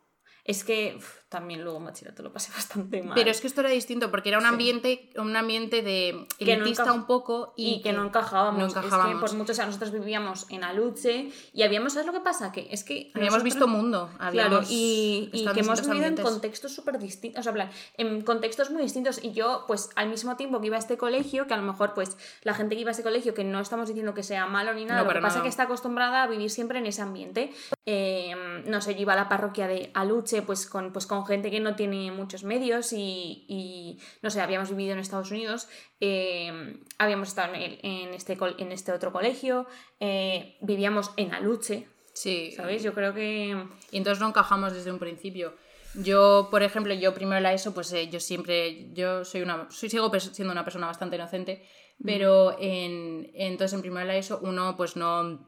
B: Es que uf, también luego bachillerato lo pasé bastante mal.
A: Pero es que esto era distinto porque era un
B: Sí.
A: ambiente, un ambiente de
B: Que no
A: elitista
B: encaja-
A: un poco y,
B: y que no encajábamos.
A: no
B: Es que
A: encajábamos.
B: por mucho, o sea, nosotros vivíamos en Aluche y habíamos, ¿sabes lo que pasa? Que es que
A: Habíamos
B: nosotros-
A: visto mundo.
B: Claro,
A: Habíamos
B: y, y
A: estado
B: que hemos vivido en contextos súper distintos, o sea, en plan, en contextos muy distintos. Y yo, pues, al mismo tiempo que iba a este colegio, que a lo mejor, pues, la gente que iba a ese colegio, que no estamos diciendo que sea malo ni nada,
A: No,
B: lo que pasa es que está acostumbrada a vivir siempre en ese ambiente. Eh, no sé, yo iba a la parroquia de Aluche, pues con, pues, con gente que no tiene muchos medios y, y, no sé, habíamos vivido en Estados Unidos, eh, habíamos estado en, este, en este otro colegio, eh, vivíamos en Aluche,
A: Sí,
B: ¿sabéis? Yo creo que...
A: Y entonces no encajamos desde un principio. Yo, por ejemplo, yo primero la ESO, pues eh, yo siempre, yo soy una, soy, sigo siendo una persona bastante inocente, Pero en, entonces en primero la ESO uno pues no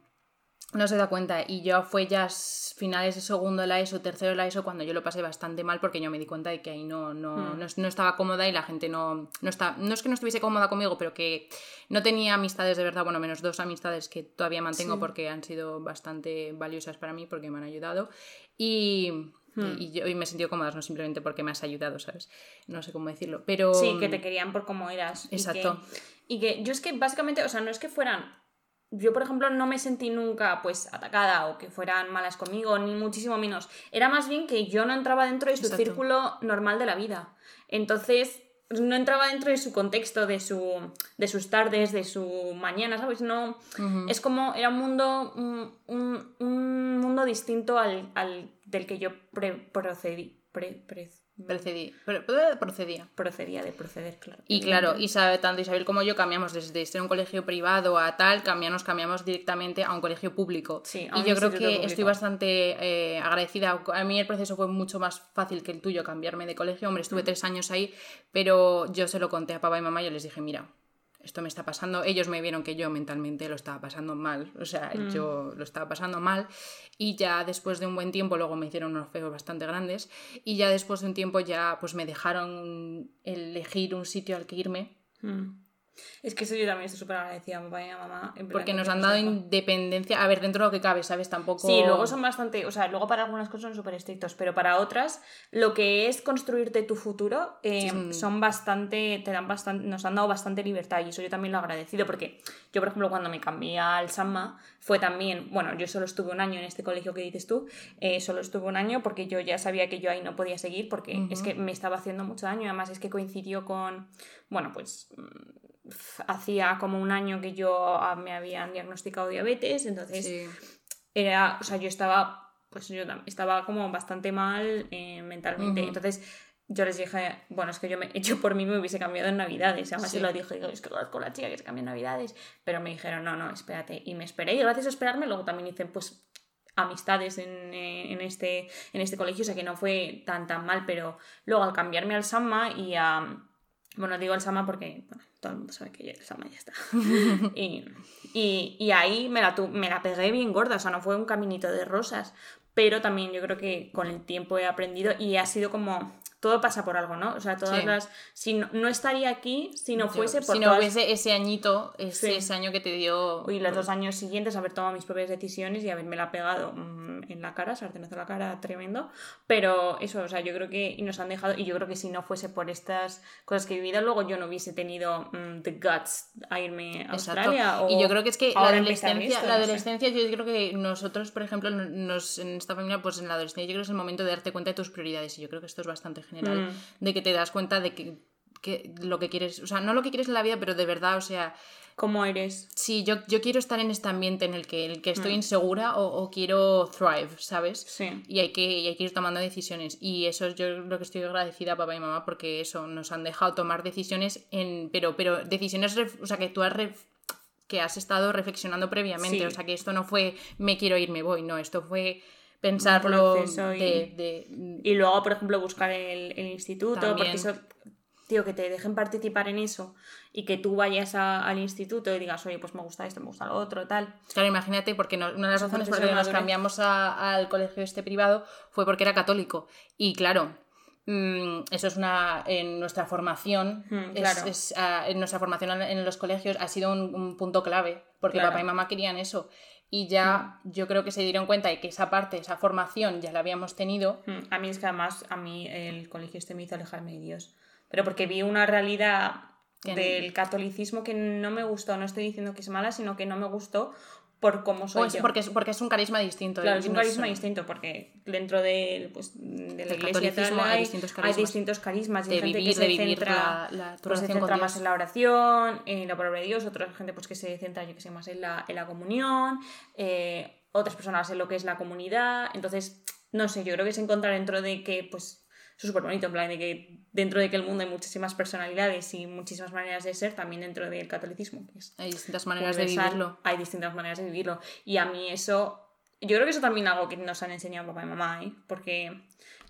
A: no se da cuenta. Y yo fue ya finales de segundo la ESO, tercero la ESO, cuando yo lo pasé bastante mal porque yo me di cuenta de que ahí no, no,
B: Hmm.
A: no, no estaba cómoda y la gente no, no está. No es que no estuviese cómoda conmigo, pero que no tenía amistades de verdad, bueno, menos dos amistades que todavía mantengo
B: Sí.
A: porque han sido bastante valiosas para mí, porque me han ayudado. Y.
B: Hmm.
A: Y, yo y me he sentido cómoda, no simplemente porque me has ayudado, ¿sabes? No sé cómo decirlo. Pero.
B: Sí, que te querían por cómo eras. y
A: Exacto.
B: que- Y que, yo es que básicamente, o sea, no es que fueran. Yo, por ejemplo, no me sentí nunca pues atacada o que fueran malas conmigo, ni muchísimo menos. Era más bien que yo no entraba dentro de su
A: Exacto.
B: círculo normal de la vida. Entonces, no entraba dentro de su contexto, de, su, de sus tardes, de su mañana, ¿sabes? No. Es como, era un mundo, un, un- un mundo distinto al, al del que yo pre- procedí. pre- pre-
A: Procedí, pro- procedía.
B: procedía de proceder, claro.
A: Y claro, y sabe, tanto Isabel como yo cambiamos desde ser un colegio privado a tal, cambiamos, cambiamos directamente a un colegio público.
B: Sí, a
A: y yo creo que
B: público.
A: estoy bastante eh, agradecida. A mí el proceso fue mucho más fácil que el tuyo, cambiarme de colegio. Hombre,
B: Mm.
A: estuve tres años ahí, pero yo se lo conté a papá y mamá y yo les dije, mira, esto me está pasando. Ellos me vieron que yo mentalmente lo estaba pasando mal, o sea,
B: Mm.
A: yo lo estaba pasando mal. Y ya después de un buen tiempo, luego me hicieron unos feos bastante grandes. Y ya después de un tiempo ya pues me dejaron elegir un sitio al que irme.
B: Mm. Es que eso yo también estoy súper agradecida a mi papá y a mi mamá. en
A: Porque
B: que
A: nos han dado independencia. A ver, dentro de lo que cabe, ¿sabes? Tampoco.
B: Sí, luego son bastante, o sea, luego para algunas cosas son súper estrictos, pero para otras, lo que es construirte tu futuro, eh,
A: Sí.
B: son bastante, te dan bastante, nos han dado bastante libertad y eso yo también lo he agradecido porque yo, por ejemplo, cuando me cambié al Samma, fue también, bueno, yo solo estuve un año en este colegio que dices tú, eh, solo estuve un año porque yo ya sabía que yo ahí no podía seguir porque es que me estaba haciendo mucho daño, además es que coincidió con, bueno, pues hacía como un año que yo ah, me habían diagnosticado diabetes, entonces
A: Sí.
B: era, o sea, yo estaba, pues yo estaba como bastante mal eh, mentalmente.
A: Ujú.
B: Entonces yo les dije, bueno, es que yo, me, yo por mí me hubiese cambiado en Navidades. Además,
A: Sí.
B: se lo dije, digo, es que a la chica que se cambia en Navidades. Pero me dijeron, no, no, espérate. Y me esperé. Y gracias a esperarme, luego también hice, pues, amistades en, eh, en este, en este colegio. O sea, que no fue tan, tan mal. Pero luego al cambiarme al Sama y a... Bueno, digo el Sama porque bueno, todo el mundo sabe que el Sama ya está. y, y, y ahí me la, tu- me la pegué bien gorda, o sea, no fue un caminito de rosas, pero también yo creo que con el tiempo he aprendido y ha sido como, todo pasa por algo, ¿no? O sea, todas
A: Sí.
B: las, si no, no estaría aquí si no fuese por
A: si no
B: todas-
A: hubiese ese añito, ese,
B: Sí.
A: ese año que te dio.
B: y los dos años siguientes haber tomado mis propias decisiones y haberme la pegado mm, en la cara, sartenazo en la cara tremendo. Pero eso, o sea, yo creo que y nos han dejado, y yo creo que si no fuese por estas cosas que he vivido, luego yo no hubiese tenido mm, the guts a irme a
A: Exacto.
B: Australia. O
A: y yo creo que es que la
B: ahora
A: adolescencia,
B: esto,
A: la
B: no sé.
A: adolescencia, yo creo que nosotros, por ejemplo, nos, en esta familia, pues en la adolescencia, yo creo que es el momento de darte cuenta de tus prioridades. Y yo creo que esto es bastante general,
B: Mm.
A: de que te das cuenta de que, que lo que quieres, o sea, no lo que quieres en la vida, pero de verdad, o sea,
B: ¿Cómo eres?
A: sí, yo, yo quiero estar en este ambiente en el que, en el que
B: Mm.
A: estoy insegura o, o quiero thrive, ¿sabes?
B: Sí.
A: Y hay, que, y hay que ir tomando decisiones. Y eso es yo lo que estoy agradecida a papá y mamá porque eso nos han dejado tomar decisiones en. Pero, pero decisiones ref- o sea que tú has ref- que has estado reflexionando previamente.
B: Sí.
A: O sea que esto no fue me quiero ir, me voy. No, esto fue pensarlo
B: y-
A: de, de-
B: Y luego, por ejemplo, buscar el, el instituto,
A: También.
B: porque eso, tío, que te dejen participar en eso y que tú vayas a- al instituto y digas, oye, pues me gusta esto, me gusta lo otro, tal.
A: Claro, imagínate, porque no- una de las
B: Es
A: razones por las que nos cambiamos a- al colegio este privado fue porque era católico. Y claro, mm, eso es una. En nuestra formación,
B: Mm,
A: es-
B: claro.
A: es, ah, en nuestra formación en- en los colegios ha sido un, un punto clave, porque
B: Claro.
A: papá y mamá querían eso. Y ya yo creo que se dieron cuenta de que esa parte, esa formación ya la habíamos tenido.
B: Mm, A mí es que además, a mí el colegio este me hizo alejarme de Dios. Pero porque vi una realidad del catolicismo que no me gustó. No estoy diciendo que es mala, sino que no me gustó por cómo soy
A: Pues
B: yo.
A: porque, es, porque es un carisma distinto.
B: Claro, es un
A: no
B: carisma distinto porque dentro de, pues, de la iglesia tal,
A: hay
B: hay,
A: distintos
B: hay
A: carismas.
B: distintos carismas. hay
A: de
B: gente
A: vivir,
B: que
A: de
B: se
A: vivir
B: centra,
A: la, la
B: pues, se
A: con
B: centra
A: Dios.
B: más en la oración, en la palabra de Dios, otra gente pues que se centra, yo que sé, más en la, en la comunión, eh, otras personas en lo que es la comunidad. Entonces, no sé, yo creo que se encuentra dentro de que, pues, es súper bonito, en plan de que dentro de que el mundo hay muchísimas personalidades y muchísimas maneras de ser, también dentro del catolicismo,
A: Hay distintas maneras de
B: universal,
A: vivirlo.
B: Hay distintas maneras de vivirlo. Y a mí eso yo creo que eso también es algo que nos han enseñado papá y mamá, ¿eh? Porque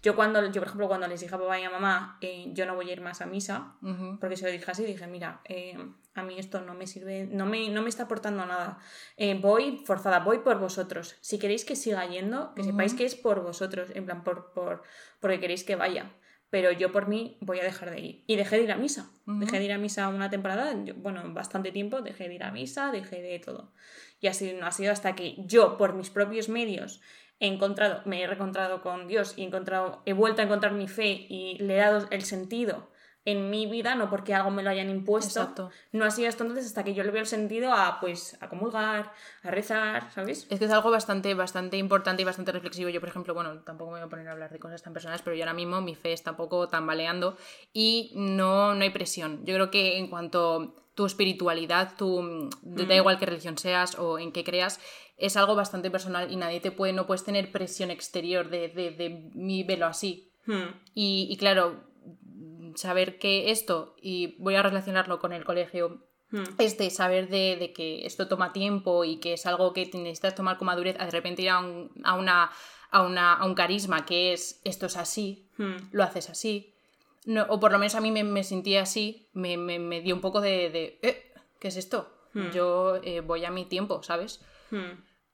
B: yo cuando, yo por ejemplo, cuando les dije a papá y a mamá, eh, yo no voy a ir más a misa, porque se lo dije así, dije, mira, eh, a mí esto no me sirve, no me, no me está aportando nada. Eh, voy forzada, voy por vosotros. Si queréis que siga yendo, que sepáis que es por vosotros, en plan, por, por, porque queréis que vaya. Pero yo por mí voy a dejar de ir. Y dejé de ir a misa. Dejé de ir a misa una temporada, bueno, bastante tiempo, dejé de ir a misa, dejé de todo. Y así no ha sido hasta que yo, por mis propios medios, he encontrado, me he reencontrado con Dios y he encontrado, he vuelto a encontrar mi fe y le he dado el sentido en mi vida, no porque algo me lo hayan impuesto. Exacto. No ha sido hasta entonces hasta que yo le veo el sentido a pues a comulgar, a rezar, ¿sabes?
A: Es que es algo bastante, bastante importante y bastante reflexivo. Yo, por ejemplo, bueno, tampoco me voy a poner a hablar de cosas tan personales, pero yo ahora mismo mi fe está un poco tambaleando y no, no hay presión. Yo creo que en cuanto tu espiritualidad, tu, da mm. igual qué religión seas o en qué creas, es algo bastante personal y nadie te puede, no puedes tener presión exterior de, de, de mi velo así. Hmm. Y, y, claro, saber que esto, y voy a relacionarlo con el colegio, hmm. este, saber de, que esto toma tiempo y que es algo que necesitas tomar con madurez, de repente ir a, a, una, a, una, a un carisma que es esto es así, hmm. lo haces así. No, o por lo menos a mí me, me sentía así, me, me, dio un poco de, de eh, ¿qué es esto? Yo eh, voy a mi tiempo, ¿sabes?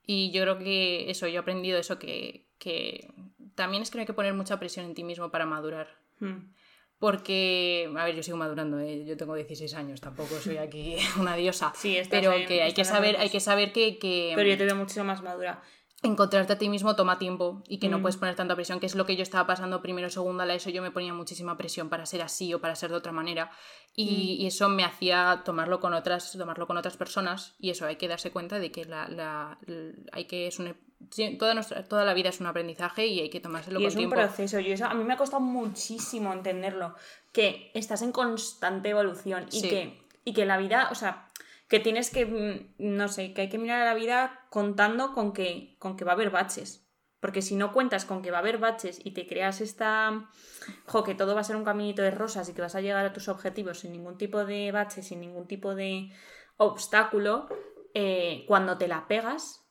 A: Y yo creo que eso, yo he aprendido eso, que, que también es que no hay que poner mucha presión en ti mismo para madurar. Hmm. Porque, a ver, yo sigo madurando, ¿eh? yo tengo 16 años, tampoco soy aquí una diosa. Sí, pero que hay que saber, hay que saber que, que...
B: Pero yo te veo mucho más madura
A: encontrarte a ti mismo toma tiempo y que no mm. puedes poner tanta presión, que es lo que yo estaba pasando primero, segundo a la ESO, yo me ponía muchísima presión para ser así o para ser de otra manera y, mm. eso me hacía tomarlo con otras tomarlo con otras personas y eso hay que darse cuenta de que la, la, hay que es un toda nuestra toda la vida es un aprendizaje y hay que tomárselo
B: y es un proceso y eso a mí me ha costado muchísimo entenderlo que estás en constante evolución y que y que la vida o sea que tienes que, mm, no sé, que hay que mirar a la vida contando con que, con que va a haber baches. Porque si no cuentas con que va a haber baches y te creas esta, jo, que todo va a ser un caminito de rosas y que vas a llegar a tus objetivos sin ningún tipo de baches, sin ningún tipo de obstáculo, eh, cuando te la pegas,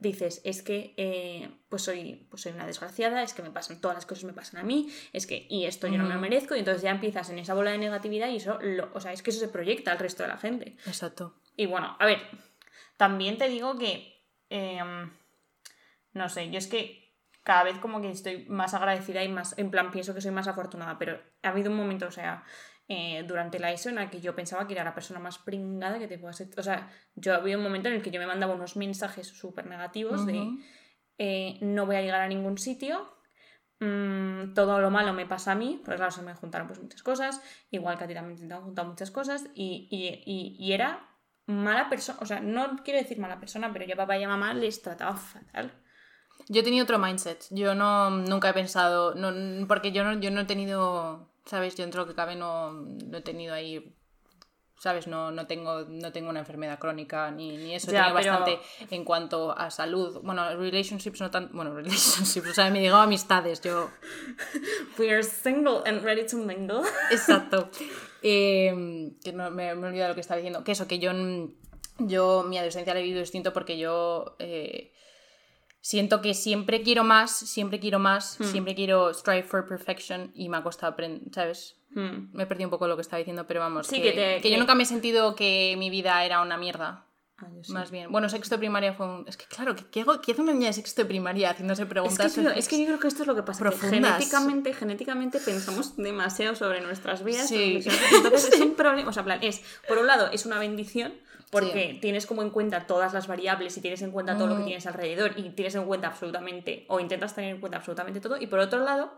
B: dices, es que eh, pues, soy, pues soy una desgraciada, es que me pasan, todas las cosas me pasan a mí, es que, y esto yo no me lo merezco, y entonces ya empiezas en esa bola de negatividad y eso, lo, o sea, es que eso se proyecta al resto de la gente.
A: Exacto.
B: Y bueno, a ver, también te digo que, em, no sé, yo es que cada vez como que estoy más agradecida y más, en plan, pienso que soy más afortunada, pero ha habido un momento, o sea, eh, durante la ESO en la que yo pensaba que era la persona más pringada que te puedas... O sea, yo había un momento en el que yo me mandaba unos mensajes súper negativos de eh, no voy a llegar a ningún sitio, mm, todo lo malo me pasa a mí, porque claro, se me juntaron pues muchas cosas, igual que a ti también te han juntado muchas cosas, y, y, y, era mala persona, o sea, no quiero decir mala persona, pero yo a papá y a mamá les trataba fatal.
A: Yo tenido otro mindset. Yo no nunca he pensado, no, porque yo no, yo no he tenido ¿sabes? Yo dentro de lo que cabe no, no he tenido ahí ¿sabes? No, no, tengo, no tengo una enfermedad crónica ni, ni eso. Ya, bastante en cuanto a salud. Bueno, relationships no tan... Bueno, relationships, o sea, me digo amistades, yo...
B: We are single and ready to mingle.
A: Exacto. Eh, que no, me, me he olvidado lo que estaba diciendo. Que eso, que yo, yo mi adolescencia la he vivido distinto porque yo... Eh, siento que siempre quiero más, siempre quiero más, hmm. siempre quiero strive for perfection y me ha costado aprender, ¿sabes? Hmm. Me he perdido un poco lo que estaba diciendo, pero vamos, sí, que, yo nunca me he sentido que mi vida era una mierda. Ah, más bien. Bueno, sexto de primaria fue un... Es que claro, ¿qué, qué hace una niña de sexto de primaria haciéndose preguntas?
B: Es que, es que yo creo que esto es lo que pasa. genéticamente, genéticamente pensamos demasiado sobre nuestras vidas. Sí. Entonces es un problema. O sea, plan, es, por un lado, es una bendición porque tienes como en cuenta todas las variables y tienes en cuenta todo lo que tienes alrededor y tienes en cuenta absolutamente, o intentas tener en cuenta absolutamente todo, y por otro lado,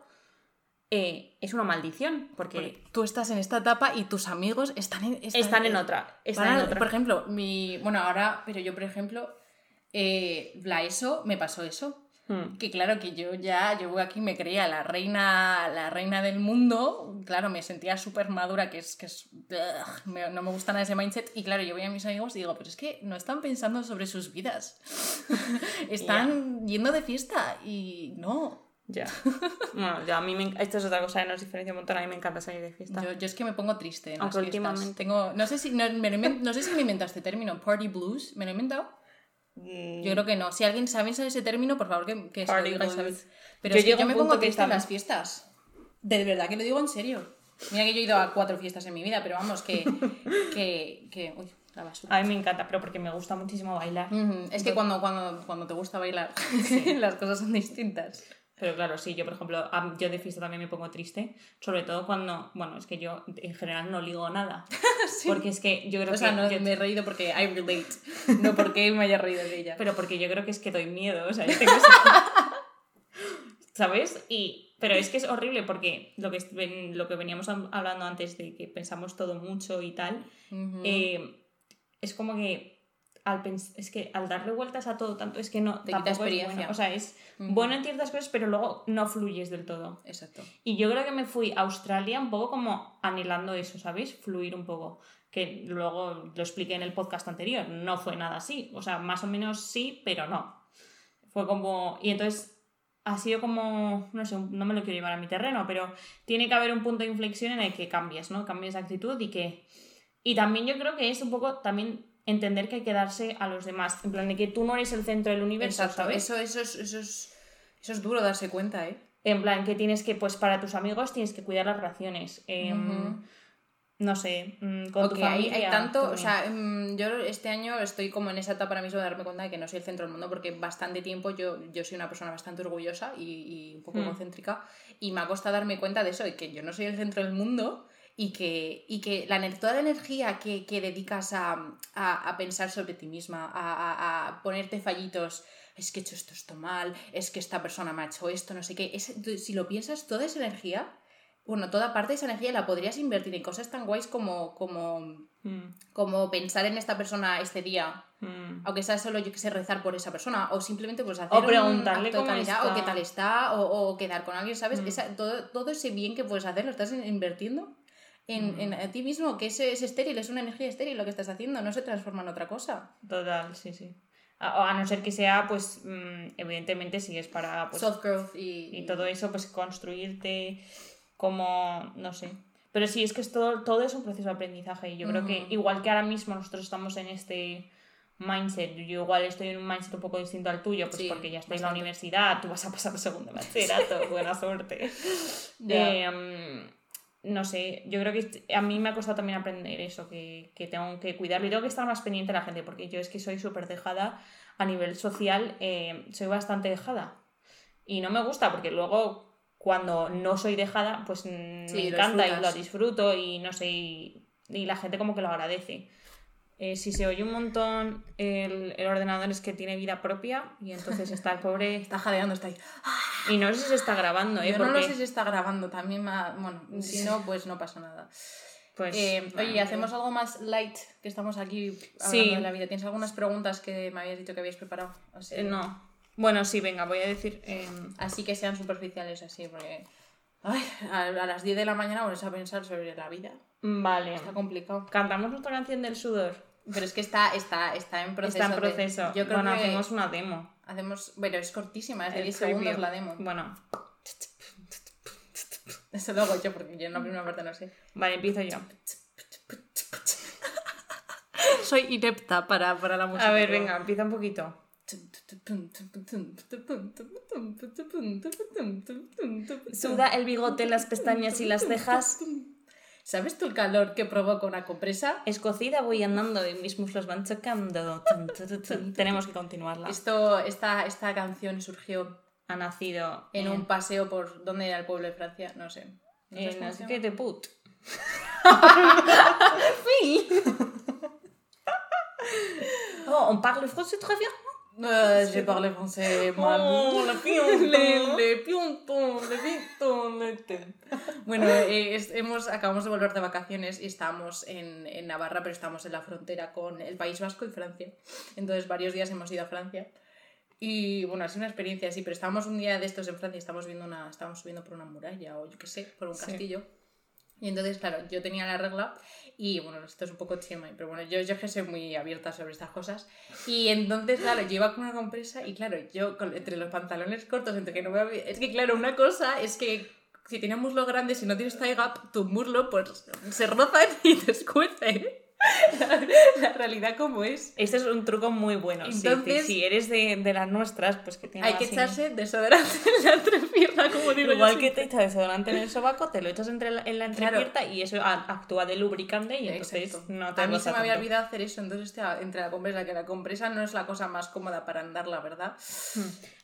B: eh, es una maldición, porque...
A: Tú estás en esta etapa y tus amigos están en,
B: están, en, otra. Están en otra.
A: Por ejemplo, mi... Bueno, ahora, pero yo, por ejemplo, eh, la ESO me pasó eso. Hmm. Que claro, que yo ya, yo aquí me creía la reina, la reina del mundo, claro, me sentía súper madura, que es, que es, no me gusta nada ese mindset, y claro, yo voy a mis amigos y digo, pero es que no están pensando sobre sus vidas, están yendo de fiesta y no.
B: Ya. Bueno, ya a mí me, esto es otra cosa que nos diferencia un montón. A mí me encanta salir de fiesta.
A: Yo, yo es que me pongo triste. En Aunque últimamente. Tengo, no, sé si, no, me no sé si me inventaste término party blues. ¿Me lo he inventado?
B: mm,
A: Yo creo que no. Si alguien sabe ese término, por favor, que, que se lo. ¿sabes? Pero
B: Yo
A: es que yo me pongo triste en las fiestas. De verdad que lo digo en serio. Mira que yo he ido a cuatro fiestas en mi vida, pero vamos, que. que, que uy, la basura.
B: A mí me encanta, pero porque me gusta muchísimo bailar.
A: Es que cuando, cuando, cuando te gusta bailar, las cosas son distintas.
B: Pero claro, sí, yo por ejemplo, yo de fiesta también me pongo triste, sobre todo cuando, bueno, es que yo en general no ligo nada, porque es que yo creo
A: O sea,
B: que...
A: no
B: yo-
A: me he reído porque I relate, no porque me haya reído de ella.
B: Pero porque yo creo que es que doy miedo, o sea, yo tengo ¿Sabes? Y, pero es que es horrible porque lo que, lo que veníamos hab- hablando antes de que pensamos todo mucho y tal, eh, es como que al pens- es que al darle vueltas a todo tanto es que no
A: Te
B: tampoco es
A: experiencia.
B: bueno. O sea, es bueno en ciertas cosas, pero luego no fluyes del todo.
A: Exacto.
B: Y yo creo que me fui a Australia un poco como anhelando eso, ¿sabéis? Fluir un poco. Que luego lo expliqué en el podcast anterior. No fue nada así. O sea, más o menos sí, pero no. Fue como. Y entonces ha sido como. No sé, no me lo quiero llevar a mi terreno, pero tiene que haber un punto de inflexión en el que cambies, ¿no? Cambies de actitud y que. Y también yo creo que es un poco también entender que hay que darse a los demás. En plan de que tú no eres el centro del universo,
A: Exacto.
B: ¿sabes?
A: Eso, eso, es, eso, es, eso es duro darse cuenta, ¿eh?
B: En plan, que tienes que, pues para tus amigos tienes que cuidar las relaciones. em. No sé, mm, con tu
A: Ok, hay,
B: familia.
A: hay tanto, o sea, mm, yo este año estoy como en esa etapa ahora mismo de darme cuenta de que no soy el centro del mundo porque bastante tiempo yo, yo soy una persona bastante orgullosa y, y un poco
B: Hmm.
A: egocéntrica y me ha costado darme cuenta de eso, de que yo no soy el centro del mundo y que, y que la, toda la energía que, que dedicas a, a- a pensar sobre ti misma, a, a- a ponerte fallitos, es que he hecho esto, esto mal, es que esta persona me ha hecho esto, no sé qué, es- si lo piensas, toda esa energía bueno, toda parte de esa energía la podrías invertir en cosas tan guays como, como,
B: Mm,
A: como pensar en esta persona este día,
B: mm.
A: aunque sea solo, yo que sé, rezar por esa persona, o simplemente pues hacer
B: O preguntarle
A: un acto de
B: cómo
A: caridad,
B: está.
A: o qué tal está, o, o quedar con alguien, ¿sabes?
B: Mm.
A: Esa- todo, todo ese bien que puedes hacer lo estás in- invirtiendo en,
B: Mm.
A: en a ti mismo, que es, es estéril, es una energía estéril lo que estás haciendo, no se transforma en otra cosa.
B: Total, sí, sí. A, a no ser que sea, pues, mm, evidentemente, si es para. Pues,
A: Soft growth y,
B: y todo eso, pues construirte como. No sé. Pero sí, es que es todo, todo es un proceso de aprendizaje. Y yo creo que,
A: Ujú.
B: igual que ahora mismo nosotros estamos en este mindset, yo igual estoy en un mindset un poco distinto al tuyo, pues
A: Sí,
B: porque ya estoy en la
A: bastante.
B: universidad, tú vas a pasar segundo bachillerato, buena suerte.
A: Ya.
B: Eh, no sé, yo creo que a mí me ha costado también aprender eso, que, que tengo que cuidarlo y tengo que estar más pendiente de la gente, porque yo es que soy súper dejada a nivel social, eh, soy bastante dejada. Y no me gusta, porque luego cuando no soy dejada, pues mm,
A: Sí,
B: me encanta y lo disfruto y no sé, y, y la gente como que lo agradece. Eh, si se oye un montón, el, el ordenador es que tiene vida propia y entonces está el pobre...
A: Está jadeando, está ahí.
B: Y no sé si se está grabando, ¿eh?
A: Yo no
B: Porque,
A: sé si está grabando, también me ha- Bueno, si no, pues no pasa nada.
B: pues,
A: Eh, oye, ¿hacemos algo más light? Que estamos aquí hablando
B: Sí.
A: de la vida. ¿Tienes algunas preguntas que me habías dicho que habíais preparado?
B: Eh, no. Bueno, sí, venga, voy a decir. eh,
A: así que sean superficiales, así, porque... Ay, a, a las 10 de la mañana pones a pensar sobre la vida.
B: vale.
A: Está complicado.
B: Cantamos nuestra canción del sudor.
A: Pero es que está, está, está en proceso.
B: Está en
A: de-
B: proceso.
A: yo creo
B: bueno,
A: que
B: hacemos una demo.
A: hacemos- Bueno, es cortísima, es de
B: El
A: 10 segundos la demo.
B: Bueno,
A: Eso lo hago yo, porque yo en la primera parte no sé.
B: vale, empiezo yo.
A: Soy inepta para, para la música.
B: A ver, venga, empieza un poquito. Suda el bigote, las pestañas y las cejas.
A: ¿Sabes tú el calor que provoca una compresa?
B: Escocida voy andando y mis muslos van chocando. Tenemos que continuarla.
A: Esto, esta, esta canción surgió
B: Ha nacido
A: en un paseo por... ¿Dónde era el pueblo de Francia? No sé. ¿No
B: En
A: llama?
B: de put. Oh, on parle français très bien.
A: Euh, je parle français mal.
B: Oh, la pionton.
A: Le, le le pionton, le ten. Bueno, eh, es- hemos, acabamos de volver de vacaciones y estábamos en, en Navarra, pero estamos en la frontera con el País Vasco y Francia. Entonces, varios días hemos ido a Francia. Y bueno, ha sido una experiencia así, pero estábamos un día de estos en Francia, estábamos, viendo una, estábamos subiendo por una muralla o yo qué sé, por un
B: Sí.
A: castillo. Y entonces, claro, yo tenía la regla y bueno, esto es un poco TMI, pero bueno, yo, yo que soy muy abierta sobre estas cosas. Y entonces, claro, yo iba con una compresa y claro, yo con- entre los pantalones cortos, entre que no me había- Es que claro, una cosa es que si tienes muslo grande, si no tienes tie gap, tu muslo pues se rozan y te escuece. la realidad como es.
B: Este es un truco muy bueno.
A: Entonces-
B: si eres de, de las nuestras, pues que tienes
A: Hay que echarse desodorante en la entrepierna, como digo yo
B: Igual que
A: siempre.
B: te echas desodorante en el sobaco, te lo echas entre la- en la
A: Claro.
B: entrepierna y eso a- actúa de lubricante y entonces
A: Exacto.
B: no te
A: A mí se me había
B: tanto.
A: olvidado hacer eso, entonces hostia, entre la compresa, que la compresa no es la cosa más cómoda para andar, la verdad.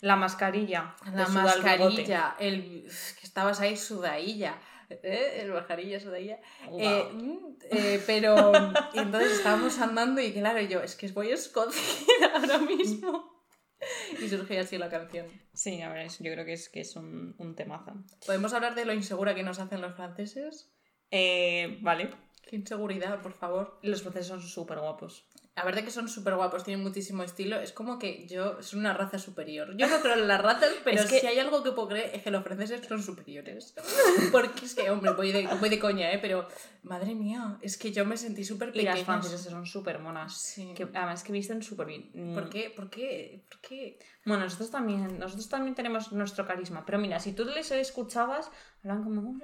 B: La mascarilla.
A: La mascarilla, el, que estabas ahí sudadilla. ¿eh? El mascarilla sudadilla. Eh, mm, eh, pero entonces estábamos andando y claro, yo, es que voy escondida ahora mismo. Y surgió así la canción.
B: Sí, a ver, yo creo que es, que es un, un temazo.
A: ¿Podemos hablar de lo insegura que nos hacen los franceses?
B: Eh, vale.
A: Qué inseguridad, por favor.
B: Los franceses son súper guapos.
A: A ver de que son súper guapos, tienen muchísimo estilo. Es como que yo son una raza superior. Yo no creo en las razas, pero
B: Es que-
A: si hay algo que puedo creer es que los franceses son superiores. Porque es que, hombre, voy de, voy de coña, ¿eh? Pero, madre mía, es que yo me sentí súper
B: Y las
A: pequeña.
B: francesas son súper monas.
A: Sí.
B: Que, además que visten súper bien. Mm.
A: ¿Por qué? ¿Por qué? ¿Por qué?
B: Bueno, nosotros también, nosotros también tenemos nuestro carisma. Pero mira, si tú les escuchabas, hablan como...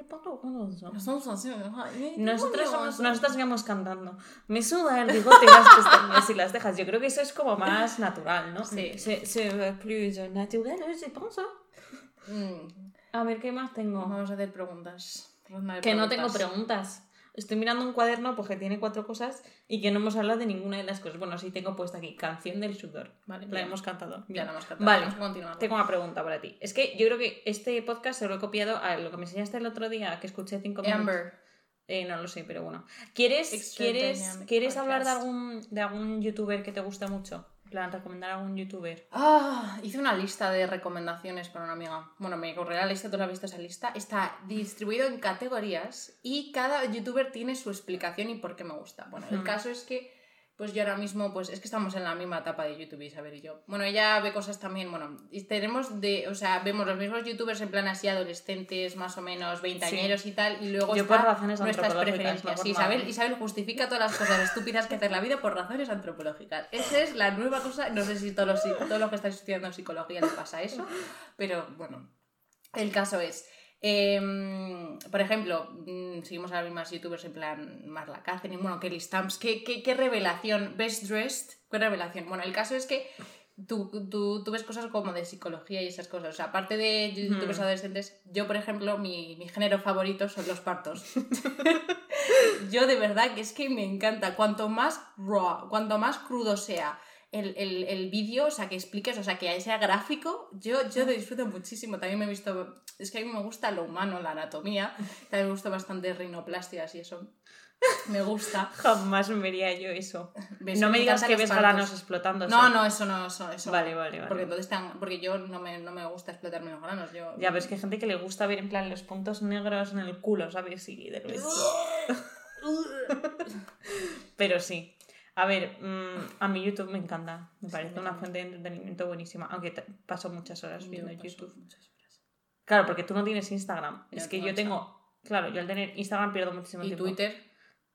B: Nosotros, somos, nosotras sigamos cantando. Me suda el bigote y las pestañas y las cejas. Yo creo que eso es como más natural, ¿no?
A: Sí.
B: C'est plus naturel, je pense.
A: Mm,
B: A ver, ¿qué más tengo?
A: Vamos a hacer preguntas.
B: Que no tengo
A: preguntas.
B: Estoy mirando un cuaderno porque tiene cuatro cosas y que no hemos hablado de ninguna de las cosas. Bueno, sí tengo puesta aquí, canción del sudor.
A: Vale,
B: La
A: bien.
B: hemos cantado.
A: Ya la hemos cantado.
B: Vale,
A: Vamos a continuar.
B: tengo una pregunta para ti. Es que yo creo que este podcast se lo he copiado a lo que me enseñaste el otro día, que escuché cinco minutos.
A: Amber.
B: Eh, no lo sé, pero bueno. ¿Quieres, ¿quieres, ¿quieres hablar de algún, de algún youtuber que te guste mucho? Plan, recomendar a algún youtuber.
A: Ah, hice una lista de recomendaciones para una amiga. Bueno, me correrá la lista, tú la has visto esa lista. Está distribuido en categorías y cada youtuber tiene su explicación y por qué me gusta. Bueno, el
B: Hmm.
A: caso es que, pues yo ahora mismo, pues es que estamos en la misma etapa de YouTube, Isabel y yo. Bueno, ella ve cosas también, bueno, y tenemos de, o sea, vemos los mismos youtubers en plan así adolescentes, más o menos, veinteañeros y tal, y luego
B: Yo
A: está
B: por razones
A: nuestras preferencias.
B: no
A: Sí. Isabel, Isabel justifica todas las cosas estúpidas que hace la vida por razones antropológicas. Esa es la nueva cosa, no sé si todos los, todos los que estáis estudiando psicología les pasa eso, pero bueno, el caso es... em, por ejemplo, mm, seguimos a las mismas youtubers en plan Marla Catherine, bueno, Kelly Stamps, ¿qué, qué, qué revelación? Best Dressed, ¿qué revelación? Bueno, el caso es que tú, tú, tú ves cosas como de psicología y esas cosas. O sea, aparte de youtubers
B: Hmm.
A: adolescentes, yo, por ejemplo, mi, mi género favorito son los partos. yo de verdad que es que me encanta. Cuanto más raw, cuanto más crudo sea el, el, el vídeo, o sea, que expliques, o sea, que sea gráfico, yo, yo lo disfruto muchísimo. También me he visto, es que a mí me gusta lo humano, la anatomía. También me gusta bastante rinoplastias y eso. Me gusta.
B: Jamás me vería yo eso.
A: ¿Ves?
B: no me digas que ves granos explotando.
A: No, no, eso no, eso, eso.
B: Vale, vale, vale.
A: Porque entonces están, porque yo no me, no me gusta explotarme los granos. Yo...
B: Ya, pero es que hay gente que le gusta ver en plan los puntos negros en el culo, ¿sabes? Y de Pero sí. A ver, mm, a mí YouTube me encanta. Me parece una fuente de entretenimiento buenísima. Aunque paso muchas horas viendo YouTube.
A: muchas horas.
B: Claro, porque tú no tienes Instagram. Es que yo tengo. Claro, yo al tener Instagram pierdo muchísimo
A: Y
B: tiempo.
A: Twitter.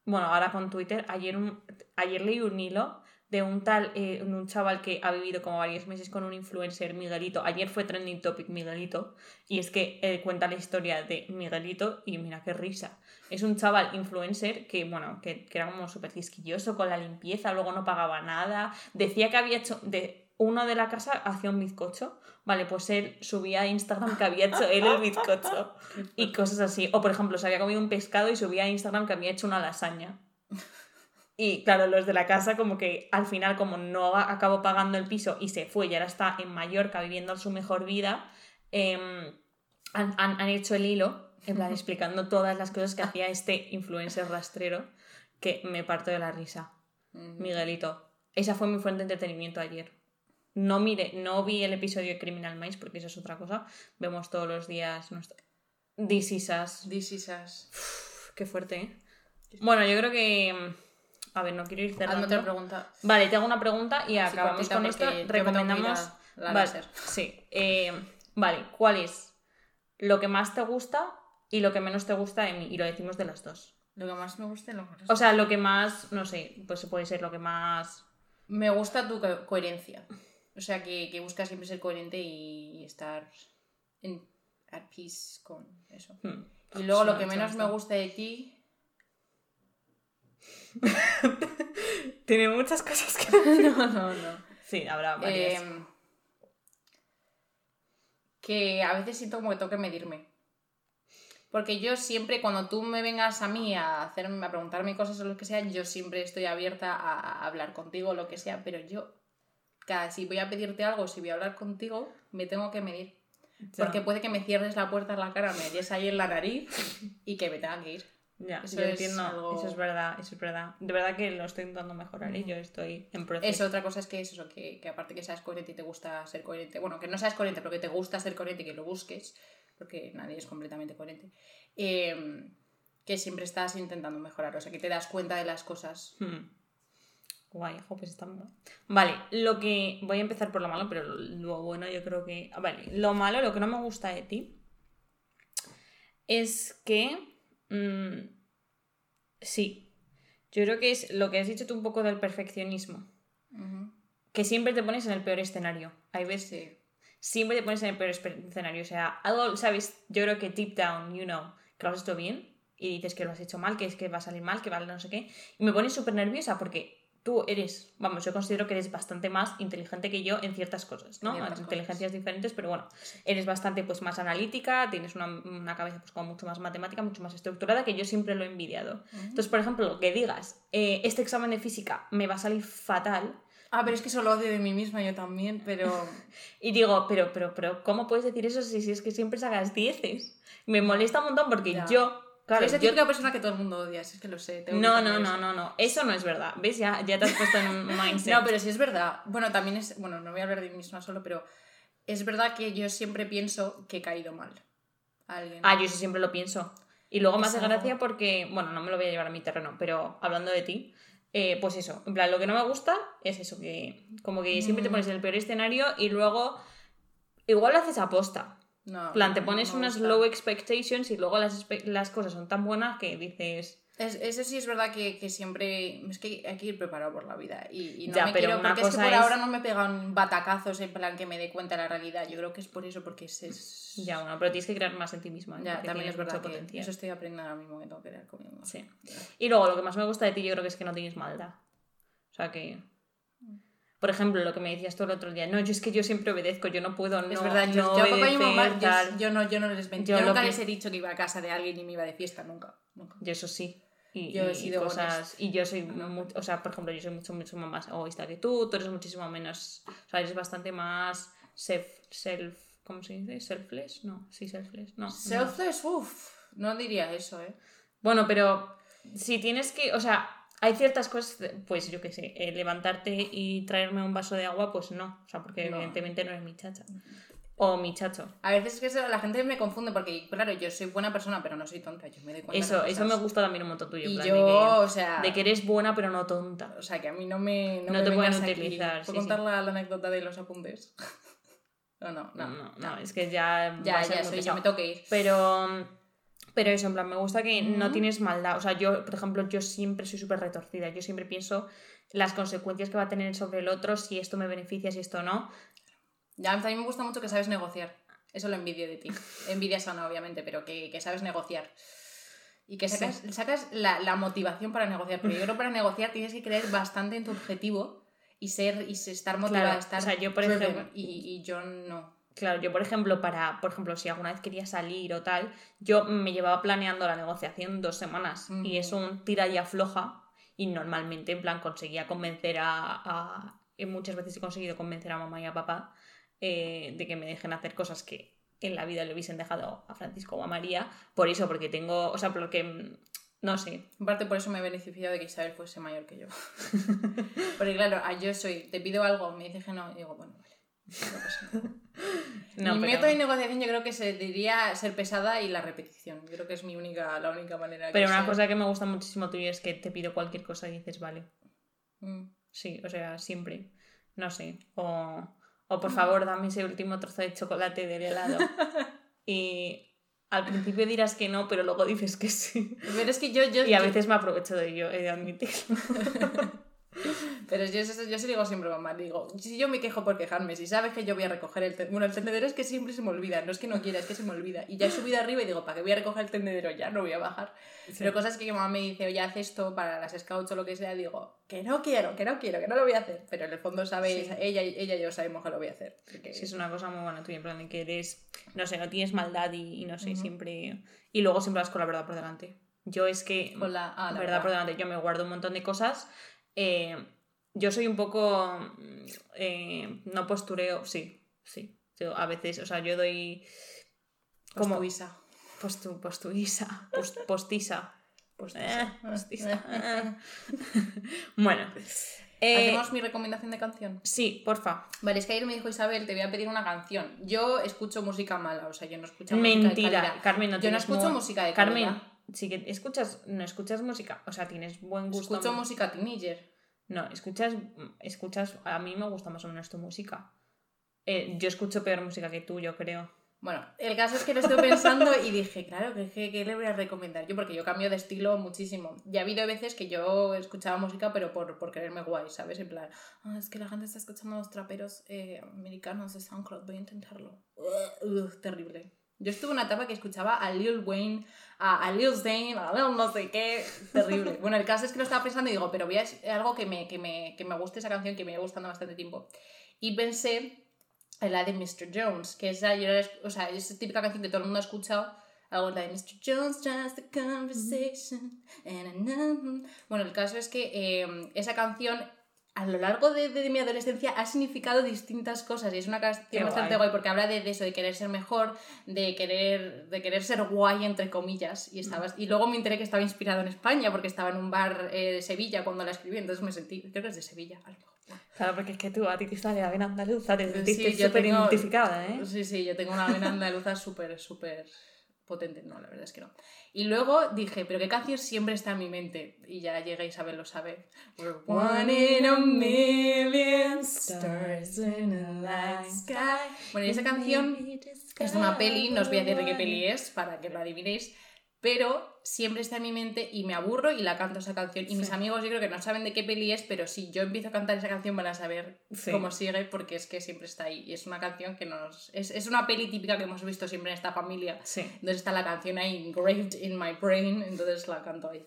B: Bueno, ahora con Twitter, ayer, un, ayer leí un hilo de un tal, eh, un chaval que ha vivido como varios meses con un influencer, Miguelito. Ayer fue trending topic Miguelito. Y es que eh, cuenta la historia de Miguelito y mira qué risa. Es un chaval influencer que, bueno, que, que era como súper quisquilloso con la limpieza, luego no pagaba nada. Decía que había hecho, de uno de la casa hacía un bizcocho. Vale, pues él subía a Instagram que había hecho él el bizcocho y cosas así. O por ejemplo, se había comido un pescado y subía a Instagram que había hecho una lasaña. Y claro, los de la casa como que al final como no acabó pagando el piso y se fue y ahora está en Mallorca viviendo su mejor vida, em, han, han- han hecho el hilo, en plan explicando todas las cosas que hacía este influencer rastrero que me parto de la risa. Miguelito. Esa fue mi fuente de entretenimiento ayer. No mire, no vi el episodio de Criminal Minds porque eso es otra cosa. Vemos todos los días nuestro... This Is Us.
A: This is us.
B: Uf, Qué fuerte, ¿eh? Bueno, yo creo que... A ver, no quiero ir
A: Hazme
B: cerrando.
A: otra pregunta.
B: Vale, te hago una pregunta y acabamos con esto. Recomendamos...
A: la
B: vale,
A: láser.
B: sí. Eh, vale, ¿cuál es lo que más te gusta y lo que menos te gusta de mí? Y lo decimos de las dos.
A: Lo que más me gusta y lo que menos.
B: O sea, lo que más, no sé, pues puede ser lo que más...
A: Me gusta tu co- coherencia. O sea, que, que buscas siempre ser coherente y estar en, at peace con eso.
B: Hmm.
A: Y luego
B: Sí,
A: lo que menos me gusta de ti.
B: Tiene muchas cosas que
A: no, no, no.
B: Sí, habrá varias.
A: Em, que a veces siento como que tengo que medirme. Porque yo siempre, cuando tú me vengas a mí a, hacerme, a preguntarme cosas o lo que sea, yo siempre estoy abierta a, a hablar contigo o lo que sea, pero yo, cada, si voy a pedirte algo, si voy a hablar contigo, me tengo que medir.
B: Ya.
A: Porque puede que me cierres la puerta en la cara, me des ahí en la nariz y que me tenga que ir.
B: Ya,
A: Eso
B: yo
A: es
B: entiendo,
A: algo-
B: eso es verdad, eso es verdad. De verdad que lo estoy intentando mejorar y yo estoy en proceso.
A: Eso, otra cosa es que es eso, que, que aparte que seas coherente y te gusta ser coherente, bueno, que no seas coherente, pero que te gusta ser coherente y que lo busques, porque nadie es completamente coherente, eh, que siempre estás intentando mejorar, o sea, que te das cuenta de las cosas.
B: Hmm. Guay, jo, pues está guay. Vale, lo que. Voy a empezar por lo malo, pero lo bueno yo creo que. Vale, lo malo, lo que no me gusta de ti. Es que. Mm, sí. Yo creo que es lo que has dicho tú un poco del perfeccionismo. Que siempre te pones en el peor escenario. Hay veces.
A: Sí.
B: Siempre te pones en el peor escenario. O sea, algo, ¿sabes? Yo creo que deep down, you know, que lo has hecho bien y dices que lo has hecho mal, que es que va a salir mal, que vale no sé qué. Y me pones súper nerviosa porque tú eres, vamos, yo considero que eres bastante más inteligente que yo en ciertas cosas, ¿no?
A: En ciertas
B: Inteligencias diferentes, pero bueno, eres bastante pues más analítica, tienes una, una cabeza pues como mucho más matemática, mucho más estructurada, que yo siempre lo he envidiado. Entonces, por ejemplo, que digas, eh, este examen de física me va a salir fatal,
A: Ah, pero es que eso lo odio de mí misma yo también, pero...
B: Y digo, pero, pero, pero, ¿cómo puedes decir eso si, si es que siempre sacas dieces? Me molesta un montón porque
A: Ya.
B: yo, claro,
A: esa
B: yo-
A: típica persona que todo el mundo odia, es que lo sé. tengo
B: No, no, no, no, no, eso no es verdad. ¿Ves? Ya, ya te has puesto en un mindset.
A: No, pero sí es verdad. Bueno, también es. Bueno, no voy a hablar de mí misma solo, pero es verdad que yo siempre pienso que he caído mal a alguien.
B: Ah, yo eso siempre lo pienso. Y luego me
A: Es
B: hace
A: algo-
B: gracia porque, bueno, no me lo voy a llevar a mi terreno, pero hablando de ti, eh, pues eso, en plan, lo que no me gusta es eso, que como que siempre te
A: Mm.
B: pones en el peor escenario y luego igual lo haces aposta.
A: No,
B: plan, te pones
A: no
B: unas low expectations y luego las, las cosas son tan buenas que dices...
A: Es- eso sí es verdad que, que siempre. Es que hay que ir preparado por la vida. Y, y no
B: Ya,
A: me
B: pero
A: quiero. Porque es que por
B: es-
A: ahora no me pegan batacazos en plan que me dé cuenta de la realidad. Yo creo que es por eso, porque es. es-
B: Ya, bueno, pero tienes que crear más en ti misma.
A: Ya, también es verdad que
B: potencial.
A: eso estoy aprendiendo ahora mismo que tengo que dar conmigo.
B: Sí. Y luego, lo que más me gusta de ti, yo creo que es que no tienes maldad. O sea que. Por ejemplo, lo que me decías tú el otro día, no, yo es que yo siempre obedezco, yo no puedo no,
A: es verdad, yo,
B: no
A: yo papá y
B: obedecer,
A: mamá, yo, no, yo no les ven-
B: Yo
A: Yo, nunca
B: que-
A: les he dicho que iba a casa de alguien y me iba de fiesta, nunca. nunca.
B: Yo eso sí. Y,
A: Yo he sido
B: cosas. Y yo soy. o sea, por ejemplo, yo soy mucho, mucho más egoísta que tú, tú eres muchísimo menos. O sea, eres bastante más self. self ¿Cómo se dice? ¿Selfless? No, sí, selfless. No. no.
A: Selfless, uff, no diría eso, ¿eh?
B: Bueno, pero si tienes que, o sea, hay ciertas cosas, pues yo qué sé, eh, levantarte y traerme un vaso de agua, pues no, o sea, porque
A: No.
B: evidentemente no eres mi chacha. O mi chacho.
A: A veces es que eso, la gente me confunde porque, claro, yo soy buena persona, pero no soy tonta. Yo me doy cuenta de
B: Eso,
A: las
B: eso me gusta también un montón tuyo.
A: Y
B: plan,
A: yo,
B: de,
A: o sea.
B: que, de que eres buena pero no tonta.
A: O sea, que a mí no me. No,
B: No
A: me
B: te pueden utilizar,
A: ¿Puedo
B: sí,
A: contar La, la anécdota de los apuntes? no, no, no.
B: No, no, es que ya...
A: Ya, ya, soy
B: pesado.
A: me tengo que ir.
B: Pero, pero eso, en plan, me gusta que no tienes maldad. O sea, yo, por ejemplo, yo siempre soy súper retorcida. Yo siempre pienso las consecuencias que va a tener sobre el otro, si esto me beneficia, si esto no.
A: Ya, a mí me gusta mucho que sabes negociar. Eso lo envidio de ti. Envidia sana, obviamente, pero que, que sabes negociar. Y que sacas, sacas la, la motivación para negociar. Porque yo creo que para negociar tienes que creer bastante en tu objetivo y ser y estar motivada,
B: Claro,
A: estar
B: o sea, yo, por ejemplo-
A: Y, y yo no.
B: Claro, yo por ejemplo, para, por ejemplo, si alguna vez quería salir o tal, yo me llevaba planeando la negociación dos semanas y es un tira y afloja y normalmente en plan conseguía convencer a, a- y muchas veces he conseguido convencer a mamá y a papá eh, de que me dejen hacer cosas que en la vida le hubiesen dejado a Francisco o a María, por eso, porque tengo, o sea, porque, mm, no sé,
A: En parte por eso me he beneficiado de que Isabel fuese mayor que yo. Porque claro, yo soy, te pido algo, me dice que no, y digo, bueno, vale. no pasa nada.
B: no,
A: mi
B: pero-
A: método de negociación yo creo que se diría ser pesada y la repetición. Yo creo que es mi única, la única manera que
B: pero una cosa que me gusta muchísimo tuyo es que te pido cualquier cosa y dices, vale.
A: Mm.
B: Sí, o sea, siempre. No sé. O, o por favor, dame ese último trozo de chocolate del helado. Y al principio dirás que no, pero luego dices que sí.
A: Pero es que yo, yo,
B: Y a veces me aprovecho de ello, he de admitirlo.
A: Pero yo, yo se digo siempre mamá, digo, si yo me quejo por quejarme, si sabes que yo voy a recoger el tendedero, bueno, el tendedero es que siempre se me olvida, no es que no quiera, es que se me olvida. Y ya he subido arriba y digo, ¿para qué voy a recoger el tendedero? Ya no voy a bajar. Pero cosas que mi mamá me dice, oye, haz esto para las scouts o lo que sea, digo, que no quiero, que no quiero, que no lo voy a hacer. Pero en el fondo sabe,
B: Sí.
A: ella, ella y yo sabemos que lo voy a hacer. porque-
B: Sí, es una cosa muy buena tuya, en plan de que eres, no sé, no tienes maldad y, y no sé,
A: Ujú.
B: siempre... Y luego siempre vas con la verdad por delante. Yo es que...
A: Con la, ah, la
B: verdad, por delante, yo me guardo un montón de cosas. Eh, yo soy un poco... mm, eh, no postureo, sí, sí. Yo a veces, o sea, yo doy... Como
A: Postuisa.
B: postu, postuisa, post- postisa.
A: Postuisa.
B: Eh, postiza. eh. bueno. eh,
A: ¿Hacemos mi recomendación de canción?
B: sí, porfa.
A: Vale, es que ayer me dijo Isabel, te voy a pedir una canción. Yo escucho música mala, o sea, yo no escucho música de
B: Mentira,
A: calidad.
B: Carmen, no
A: Yo no escucho
B: muy-
A: música de
B: Carmen, sí que escuchas, no escuchas música, o sea, tienes buen gusto.
A: Escucho música teenager.
B: No, escuchas, escuchas, a mí me gusta más o menos tu música. Eh, yo escucho peor música que tú, yo creo.
A: Bueno, el caso es que lo estuve pensando y dije, claro, ¿qué, qué, qué le voy a recomendar yo? Porque yo cambio de estilo muchísimo. Y ha habido veces que yo escuchaba música, pero por, por quererme guay, ¿sabes? En plan, "Ah, es que la gente está escuchando a los traperos eh, americanos de SoundCloud, voy a intentarlo. Terrible. Yo estuve en una etapa que escuchaba a Lil Wayne, a, a Lil Zane, a Lil no sé qué, terrible. Bueno, el caso es que lo estaba pensando y digo, pero voy a algo que me, que me, que me guste esa canción, que me lleva gustando bastante tiempo. Y pensé en la de Mr. Jones, que yo la o sea, es típica canción que todo el mundo ha escuchado. Algo la de Mr. Jones, just a conversation. and a num- Bueno, el caso es que eh, esa canción a lo largo de, de mi adolescencia ha significado distintas cosas y es una canción
B: Qué
A: bastante
B: guay.
A: guay porque habla de, de eso, de querer ser mejor, de querer, de querer ser guay, entre comillas. Y, estaba, y luego me enteré que estaba inspirado en España porque estaba en un bar eh, de Sevilla cuando la escribí, entonces me sentí, creo que es de Sevilla, a lo mejor.
B: Claro, porque es que tú a ti te sale la vena andaluza, te
A: Sí,
B: sentiste súper
A: tengo-
B: identificada, ¿eh?
A: Sí, sí, yo tengo una vena andaluza súper, súper potente. No, la verdad es que no. Y luego dije, pero qué canción siempre está en mi mente. Y ya llega Isabel, lo sabe. We're one in a million stars in a night sky. Bueno, y esa canción es de una peli, no os voy a decir de qué peli es para que lo adivinéis, pero siempre está en mi mente y me aburro y la canto esa canción. Y mis
B: Sí.
A: amigos yo creo que no saben de qué peli es, pero si yo empiezo a cantar esa canción van a saber
B: Sí.
A: cómo sigue porque es que siempre está ahí. Y es una canción que nos... Es, es una peli típica que hemos visto siempre en esta familia.
B: Sí.
A: Entonces está la canción ahí engraved in my brain, entonces la canto ahí.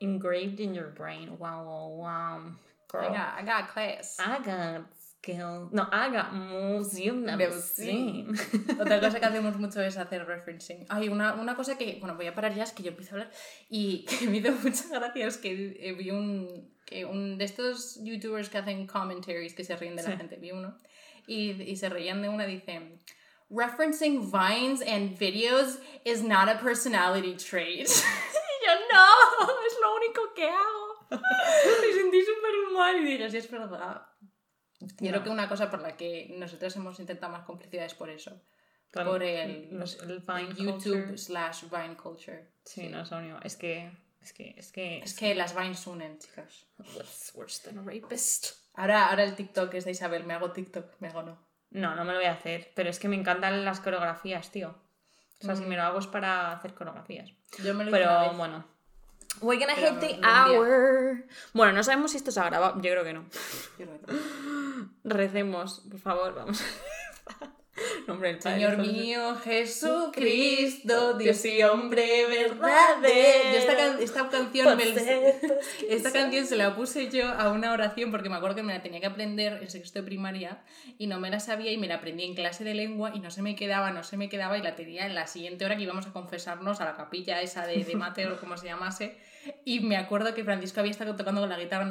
B: Engraved in your brain. Wow, wow, wow. Girl.
A: I got, I got class.
B: I got skills. No, never
A: Never
B: seen.
A: Otra cosa que hacemos mucho es hacer referencing. Hay una, una cosa que, bueno, voy a parar ya, es que yo empiezo a hablar y que me hizo mucha gracia, es que eh, vi un, que un de estos youtubers que hacen commentaries que se ríen de la
B: Sí.
A: gente, vi uno, y, y se reían de una, dice, referencing vines and videos is not a personality trait. y yo, no, es lo único que hago. me sentí súper mal y dije, sí, es verdad. Yo creo
B: No.
A: que una cosa por la que nosotros hemos intentado más complicidad es por eso.
B: Claro,
A: por el,
B: los- el Vine
A: YouTube
B: culture.
A: slash Vine culture.
B: Sí, no es lo único. Es que. Es que. Es que.
A: Es que las Vines unen, chicos.
B: What's worse than a rapist?
A: Ahora, ahora el TikTok es de Isabel. Me hago TikTok, me hago no.
B: No, no me lo voy a hacer. Pero es que me encantan las coreografías, tío. O sea, si
A: Mm.
B: me lo hago es para hacer coreografías.
A: Yo me lo hice una
B: Pero
A: vez.
B: bueno. We're gonna
A: Pero
B: hit the
A: día.
B: hour. Bueno, no sabemos si esto se ha grabado. Yo creo que no.
A: Yo creo que-
B: Recemos, por favor, vamos. Nombre del Padre,
A: Señor mío, Jesucristo, Dios y hombre verdadero. Yo esta, can- esta canción me- Esta canción se la puse yo a una oración porque me acuerdo que me la tenía que aprender en sexto de primaria y no me la sabía y me la aprendí en clase de lengua y no se me quedaba, no se me quedaba y la tenía en la siguiente hora que íbamos a confesarnos a la capilla esa de, de Mateo o como se llamase y me acuerdo que Francisco había estado tocando con la guitarra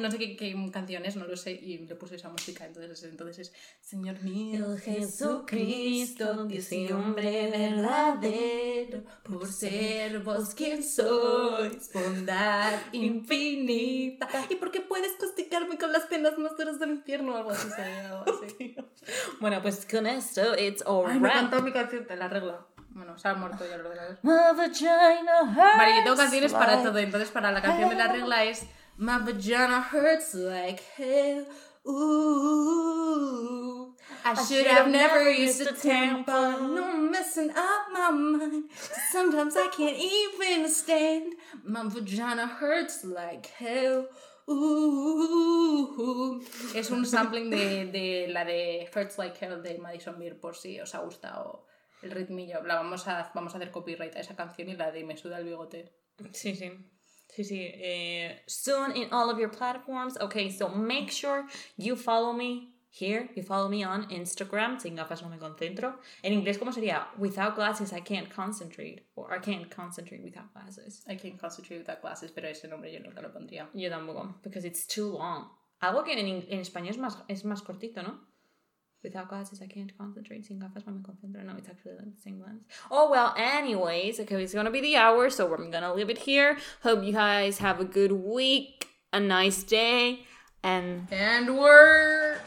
A: no sé qué, qué canción es, no lo sé y le puse esa música entonces, entonces es Señor mío Jesucristo Dios y hombre verdadero por ser vos quien sois bondad infinita y porque puedes castigarme con las penas más duras del infierno algo así algo así.
B: Bueno, pues con esto, it's
A: Ay, me mi canción de la regla bueno, se ha muerto ya el ordenador Vale, yo tengo canciones para todo. Entonces, para la canción de la regla es My vagina hurts like hell. Ooh, I should have never used a tampon. No messing up my mind. Sometimes I can't even stand. My vagina hurts like hell. Ooh. Es un sampling de, de la de Hurts Like Hell de Madison Beer, por si os ha gustado el ritmillo. La vamos a, vamos a hacer copyright a esa canción y la de Me suda el bigote.
B: Sí, sí. Sí, sí. Eh, soon in all of your platforms. Okay, so make sure you follow me here. You follow me on Instagram. Sin gafas no me concentro. En inglés, ¿cómo sería? Without glasses, I can't concentrate. Or I can't concentrate without glasses.
A: I can't concentrate without glasses, pero ese nombre yo nunca lo pondría.
B: Yo tampoco, because it's too long. Algo que en, en español es más, es más cortito, ¿no? Without glasses, I can't concentrate. Sin gafas no me concentro. No, it's actually like the same lens. Oh, well, anyways, okay, it's gonna be the hour, so we're gonna leave it here. Hope you guys have a good week, a nice day, and.
A: And we're.